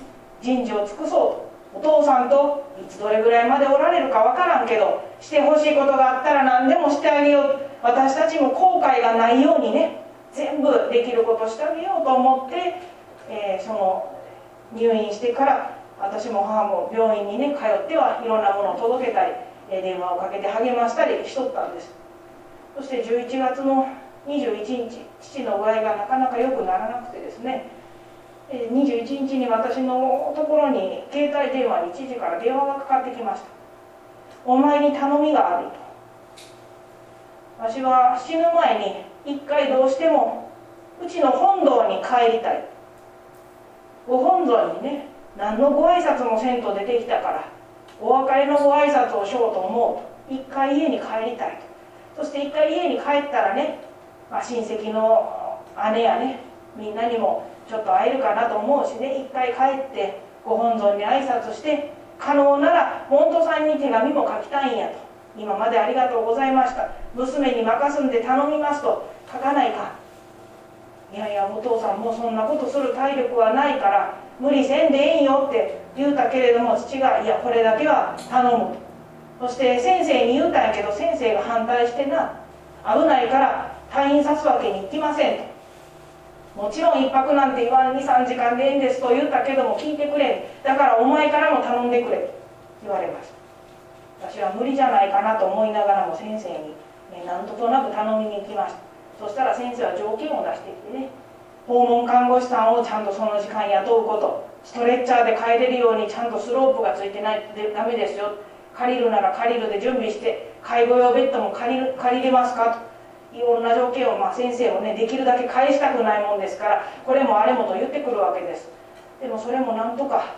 Speaker 2: 人事を尽くそうとお父さんといつどれぐらいまでおられるかわからんけどしてほしいことがあったら何でもしてあげよう。私たちも後悔がないようにね全部できることしてあげようと思って、えー、その入院してから私も母も病院にね通ってはいろんなものを届けたり、電話をかけて励ましたりしとったんです。そして11月の21日父の具合がなかなか良くならなくてですね21日に私のところに携帯電話に知事から電話がかかってきました。お前に頼みがあると。私は死ぬ前に一回どうしてもうちの本堂に帰りたい。ご本尊にね何のご挨拶もせんと出てきたからお別れのご挨拶をしようと思うと一回家に帰りたいと。そして一回家に帰ったらね、まあ、親戚の姉やねみんなにもちょっと会えるかなと思うしね。一回帰ってご本尊に挨拶して可能なら門徒さんに手紙も書きたいんやと。今までありがとうございました。娘に任すんで頼みますと。書かないか。いやいやお父さんもうそんなことする体力はないから無理せんでええんよって言うたけれども父がいやこれだけは頼む。とそして先生に言うたんやけど先生が反対してな。危ないから退院さすわけにいきませんと。もちろん一泊なんて言わん23時間でええんですと言ったけども聞いてくれ。だからお前からも頼んでくれと言われました。私は無理じゃないかなと思いながらも先生に、ね、何ととなく頼みに行きました。そしたら先生は条件を出してきてね訪問看護師さんをちゃんとその時間雇うことストレッチャーで帰れるようにちゃんとスロープがついてないとダメですよ。借りるなら借りるで準備して介護用ベッドも借りる借りれますかと。いろんな条件を、まあ、先生をねできるだけ返したくないもんですからこれもあれもと言ってくるわけです。でもそれもなんとか、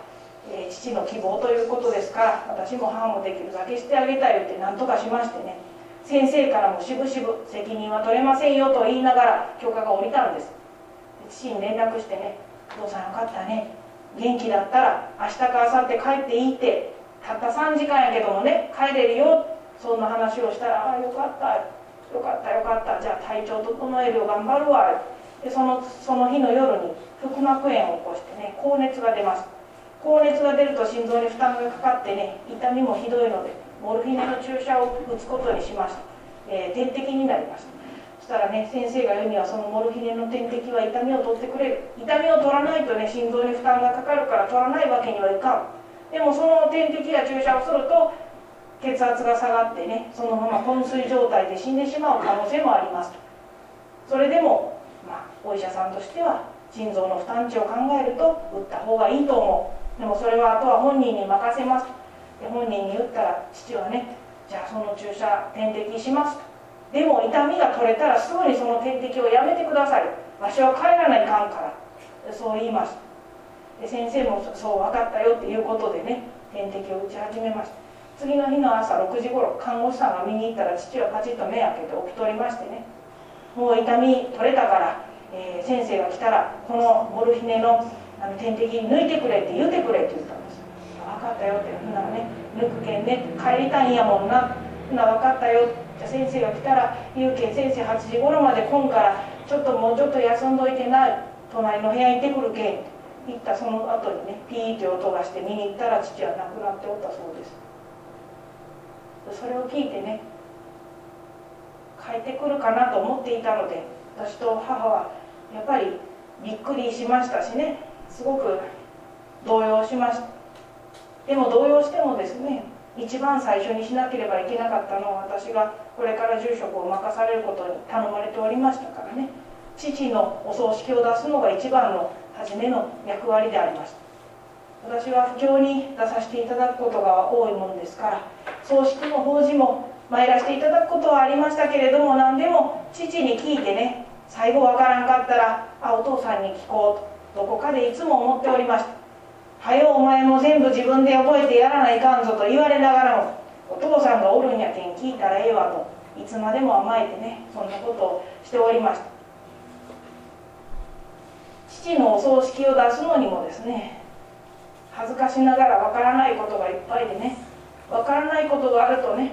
Speaker 2: えー、父の希望ということですから私も母もできるだけしてあげたいって何とかしましてね先生からもしぶしぶ責任は取れませんよと言いながら許可が下りたんです。父に連絡してね「お父さんよかったね。元気だったら明日か明後日帰っていいってたった3時間やけどもね帰れるよ」そんな話をしたら「ああよかった」よかったよかった。じゃあ体調整えるよ頑張るわ。でそのその日の夜に腹膜炎を起こしてね高熱が出ます。高熱が出ると心臓に負担がかかってね痛みもひどいのでモルフィネの注射を打つことにしました、えー、点滴になりました。そしたらね先生が言うにはそのモルフィネの点滴は痛みを取ってくれる。痛みを取らないとね心臓に負担がかかるから取らないわけにはいかん。でもその点滴や注射をすると血圧が下がってねそのまま昏睡状態で死んでしまう可能性もありますと。それでも、まあ、お医者さんとしては心臓の負担値を考えると打った方がいいと思う。でもそれはあとは本人に任せますで本人に言ったら父はねじゃあその注射点滴しますと。でも痛みが取れたらすぐにその点滴をやめてください。わしは帰らないかんから。そう言います。で先生もそう分かったよっていうことでね点滴を打ち始めました。次の日の朝6時頃看護師さんが見に行ったら父はパチッと目開けて起きとりましてね。もう痛み取れたから、えー、先生が来たらこのモルヒネのあの点滴抜いてくれって言うてくれって言ったんです分かったよってほんならね抜くけんね帰りたいんやもんなほな分かったよじゃ先生が来たら言うけん先生8時頃まで来んからちょっともうちょっと休んどいてな隣の部屋行ってくるけん行ったその後にねピーって音がして見に行ったら父は亡くなっておったそうです。それを聞いてね帰ってくるかなと思っていたので私と母はやっぱりびっくりしましたしねすごく動揺しました。でも動揺してもですね一番最初にしなければいけなかったのは私がこれから住職を任されることに頼まれておりましたからね父のお葬式を出すのが一番の初めの役割でありました。私は不況に出させていただくことが多いものですから葬式も法事も参らせていただくことはありましたけれども何でも父に聞いてね最後わからんかったらあお父さんに聞こうとどこかでいつも思っておりました「はよお前も全部自分で覚えてやらないかんぞ」と言われながらもお父さんがおるんやけん聞いたらええわといつまでも甘えてねそんなことをしておりました。父のお葬式を出すのにもですね恥ずかしながらわからないことがいっぱいでねわからないことがあるとね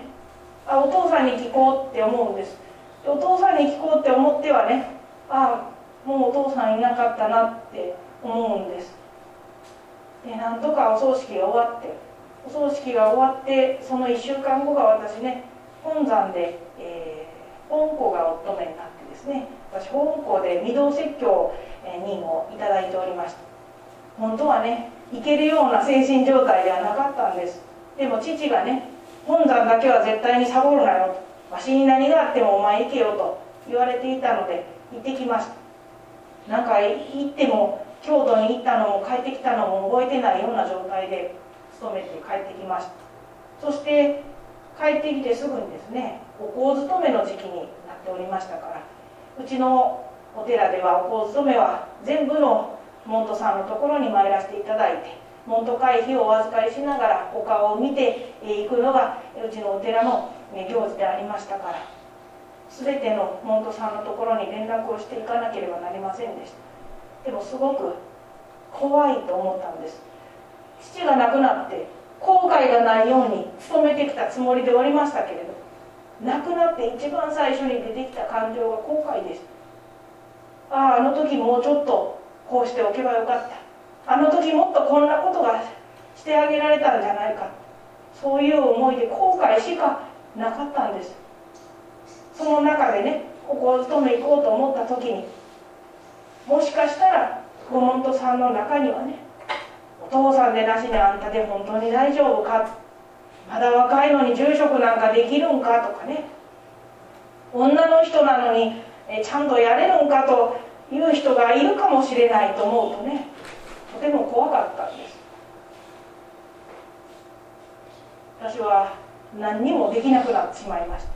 Speaker 2: あお父さんに聞こうって思うんです。でお父さんに聞こうって思ってはねあもうお父さんいなかったなって思うんです。でなんとかお葬式が終わってお葬式が終わってその1週間後が私ね本山で、えー、本校がお勤めになってですね私本校で御堂説教にもいただいておりました。本当はねいけるような精神状態ではなかったんです。でも父がね本山だけは絶対にサボるなよ。とわしに何があってもお前行けよと言われていたので行ってきました。なんか行っても京都に行ったのも帰ってきたのも覚えてないような状態で勤めて帰ってきました。そして帰ってきてすぐにですねお香勤めの時期になっておりましたからうちのお寺ではお香勤めは全部の門徒さんのところに参らせていただいて門徒会費をお預かりしながらお顔を見ていくのがうちのお寺の行事でありましたから全ての門徒さんのところに連絡をしていかなければなりませんでした。でもすごく怖いと思ったんです。父が亡くなって後悔がないように努めてきたつもりでおりましたけれど亡くなって一番最初に出てきた感情が後悔ですあああの時もうちょっとこうしておけばよかった。あの時もっとこんなことがしてあげられたんじゃないか。そういう思いで後悔しかなかったんです。その中でねここを勤め行こうと思った時にもしかしたらご門徒さんの中にはねお父さんでなしであんたで本当に大丈夫か？まだ若いのに住職なんかできるんかとかね。女の人なのにちゃんとやれるんかという人がいるかもしれないと思うとね。とても怖かったんです。私は何にもできなくなってしまいました。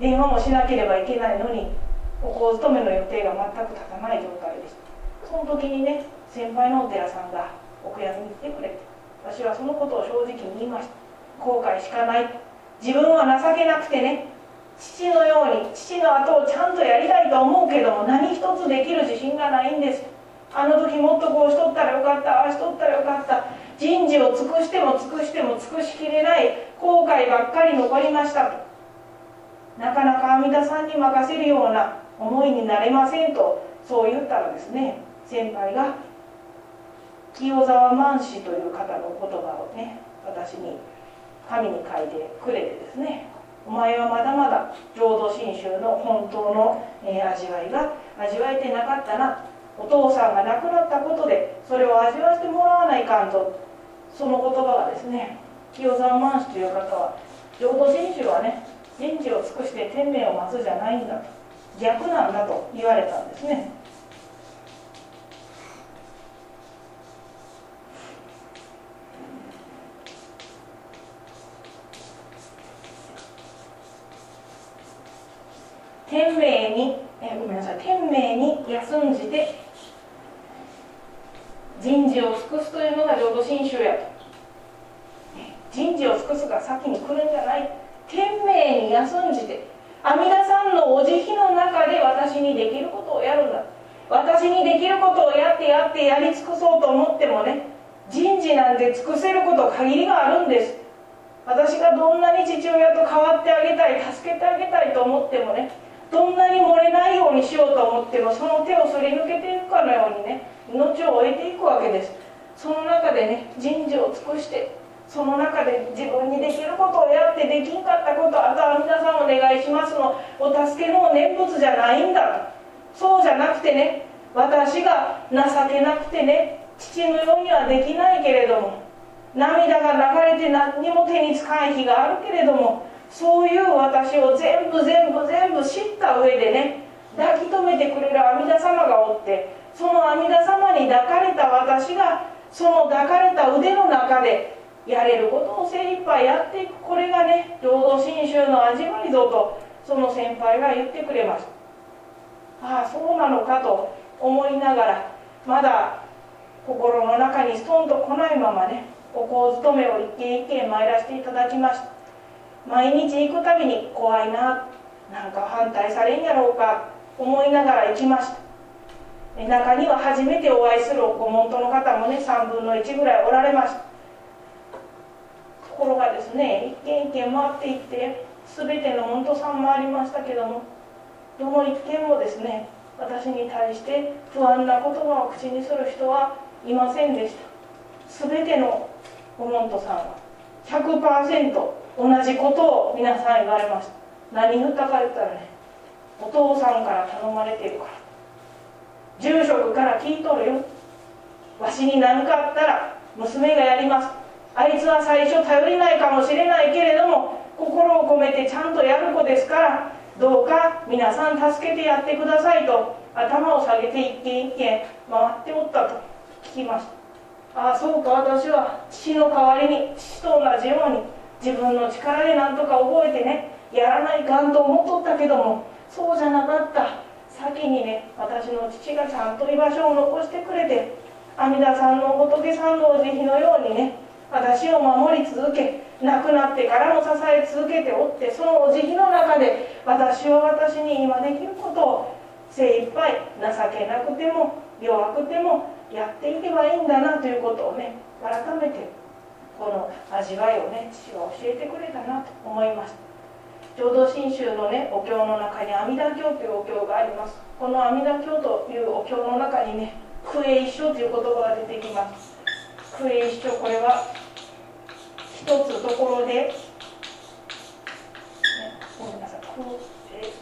Speaker 2: 電話もしなければいけないのにお香勤めの予定が全く立たない状態でした。その時にね先輩のお寺さんがお悔やみに来てくれて私はそのことを正直に言いました。後悔しかない。自分は情けなくてね父のように父の後をちゃんとやりたいと思うけども何一つできる自信がないんです。あの時もっとこうしとったらよかったああしとったらよかった。人事を尽くしても尽くしても尽くしきれない後悔ばっかり残りました。となかなか阿弥陀さんに任せるような思いになれませんとそう言ったらですね先輩が清沢万氏という方の言葉をね私に紙に書いてくれてですねお前はまだまだ浄土真宗の本当の、え、味わいが味わえてなかったな。お父さんが亡くなったことでそれを味わってもらわないかんと。その言葉がですね清沢万氏という方は浄土真宗はね人事を尽くして天命を待つじゃないんだと逆なんだと言われたんですね。天命にえごめんなさい。天命に休んじて人事を尽くすというのが浄土真宗やと。人事を尽くすが先に来るんじゃない。天命に休んじて阿弥陀さんのお慈悲の中で私にできることをやるんだ。私にできることをやってやってやり尽くそうと思ってもね人事なんて尽くせること限りがあるんです。私がどんなに父親と変わってあげたい助けてあげたいと思ってもねどんなに漏れないようにしようと思ってもその手をすり抜けていくかのようにね命を終えていくわけです。その中でね人事を尽くしてその中で自分にできることをやってできんかったことあとは皆さんお願いしますのお助けの念仏じゃないんだ。そうじゃなくてね私が情けなくてね父のようにはできないけれども涙が流れて何にも手につかない日があるけれどもそういう私を全部全部全部知った上でね抱き留めてくれる阿弥陀様がおってその阿弥陀様に抱かれた私がその抱かれた腕の中でやれることを精一杯やっていく。これがね浄土真宗の味わいぞとその先輩が言ってくれました。ああそうなのかと思いながらまだ心の中にストンと来ないままねお香勤めを一軒一軒参らせていただきました。毎日行くたびに怖いななんか反対されんやろうか思いながら行きました。中には初めてお会いするご門徒の方もね3分の1ぐらいおられました。ところがですね一軒一軒回っていって全ての門徒さんもありましたけどもどの一軒もですね私に対して不安な言葉を口にする人はいませんでした。全てのご門徒さんは100%同じことを皆さん言われました。何言ったか言ったらねお父さんから頼まれてるから。住職から聞いとるよ。わしに何かあったら娘がやります。あいつは最初頼りないかもしれないけれども心を込めてちゃんとやる子ですからどうか皆さん助けてやってくださいと頭を下げて一軒一軒回っておったと聞きました。ああそうか私は父の代わりに父と同じように自分の力で何とか覚えてねやらないかんと思っとったけどもそうじゃなかった。先にね私の父がちゃんと居場所を残してくれて阿弥陀さんの仏さんのお慈悲のようにね私を守り続け亡くなってからも支え続けておってそのお慈悲の中で私は私に今できることを精一杯情けなくても弱くてもやっていけばいいんだなということをね改めてこの味わいをね父は教えてくれたなと思います。浄土真宗のねお経の中に阿弥陀経というお経があります。この阿弥陀経というお経の中にね空英一生という言葉が出てきます空英一生これは一つところで、ね、ごめんなさい空英一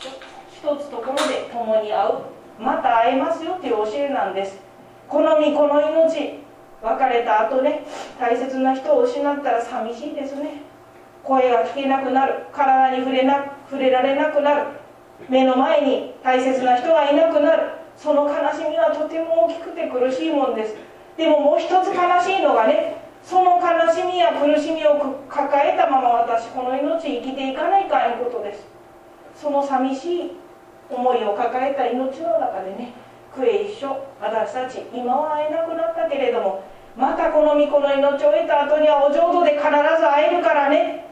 Speaker 2: 生一つところで共に会う。また会えますよという教えなんです。この身この命。別れた後ね大切な人を失ったら寂しいですね。声が聞けなくなる。体に触れな触れられなくなる。目の前に大切な人がいなくなる。その悲しみはとても大きくて苦しいもんです。でももう一つ悲しいのがねその悲しみや苦しみを抱えたまま私この命生きていかないかんことです。その寂しい思いを抱えた命の中でねクエ一緒私たち今は会えなくなったけれどもまたこの御子の命を得た後にはお浄土で必ず会えるからね。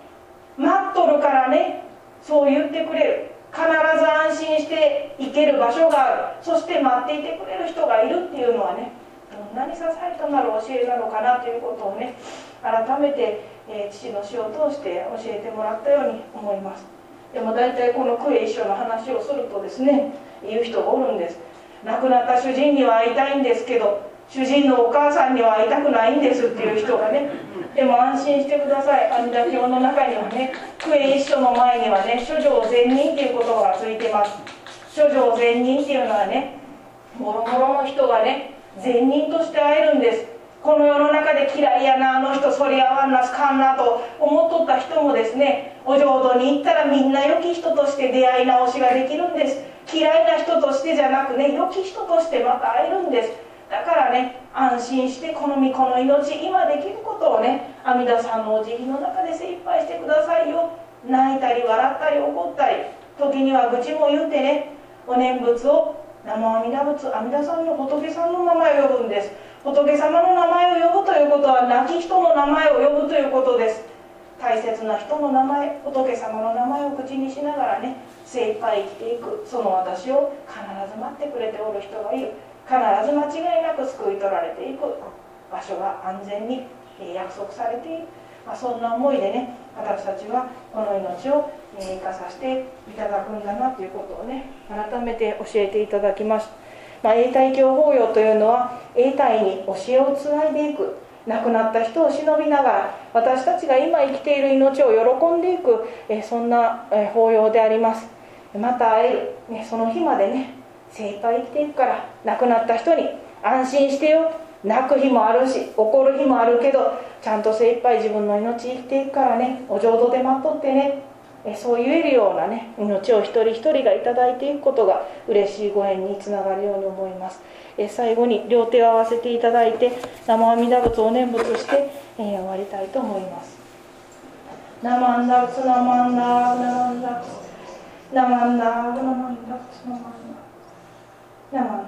Speaker 2: 待っとるからね。そう言ってくれる。必ず安心して行ける場所がある。そして待っていてくれる人がいるっていうのはねどんなに支えとなる教えなのかなということをね改めて、えー、父の死を通して教えてもらったように思います。でも大体このクエ一緒の話をするとですね言う人がおるんです。亡くなった主人には会いたいんですけど主人のお母さんには会いたくないんですっていう人がねでも安心してください。阿弥陀経の中にはねクエ一緒の前にはね諸女善人っていう言葉がついてます。諸女善人っていうのはねもろもろの人がね善人として会えるんです。この世の中で嫌いやなあの人そりゃわんなすかんなと思っとった人もですねお浄土に行ったらみんな良き人として出会い直しができるんです。嫌いな人としてじゃなくね良き人としてまた会えるんです。だからね安心してこの身この命今できることをね阿弥陀さんのお辞儀の中で精一杯してくださいよ。泣いたり笑ったり怒ったり時には愚痴も言ってねお念仏を生阿弥陀仏阿弥陀さんの仏さんの名前を呼ぶんです。仏様の名前を呼ぶということは亡き人の名前を呼ぶということです。大切な人の名前仏様の名前を口にしながらね精一杯生きていくその私を必ず待ってくれておる人がいる。必ず間違いなく救い取られていく場所が安全に約束されている、まあ、そんな思いでね私たちはこの命を生かさせていただくんだなということをね改めて教えていただきました、まあ、永代教法要というのは永代に教えをつないでいく。亡くなった人を忍びながら私たちが今生きている命を喜んでいくそんな法要であります。また、その日までね精一杯生きていくから亡くなった人に安心してよ。泣く日もあるし怒る日もあるけどちゃんと精一杯自分の命生きていくからね。お浄土で待っとってね。えそう言えるようなね命を一人一人が頂いていくことが嬉しいご縁につながるように思います。え最後に両手を合わせていただいて生阿弥陀仏を念仏して、えー、終わりたいと思います。生阿弥陀仏生阿弥陀仏生阿弥陀仏生阿弥陀仏生阿弥陀仏那么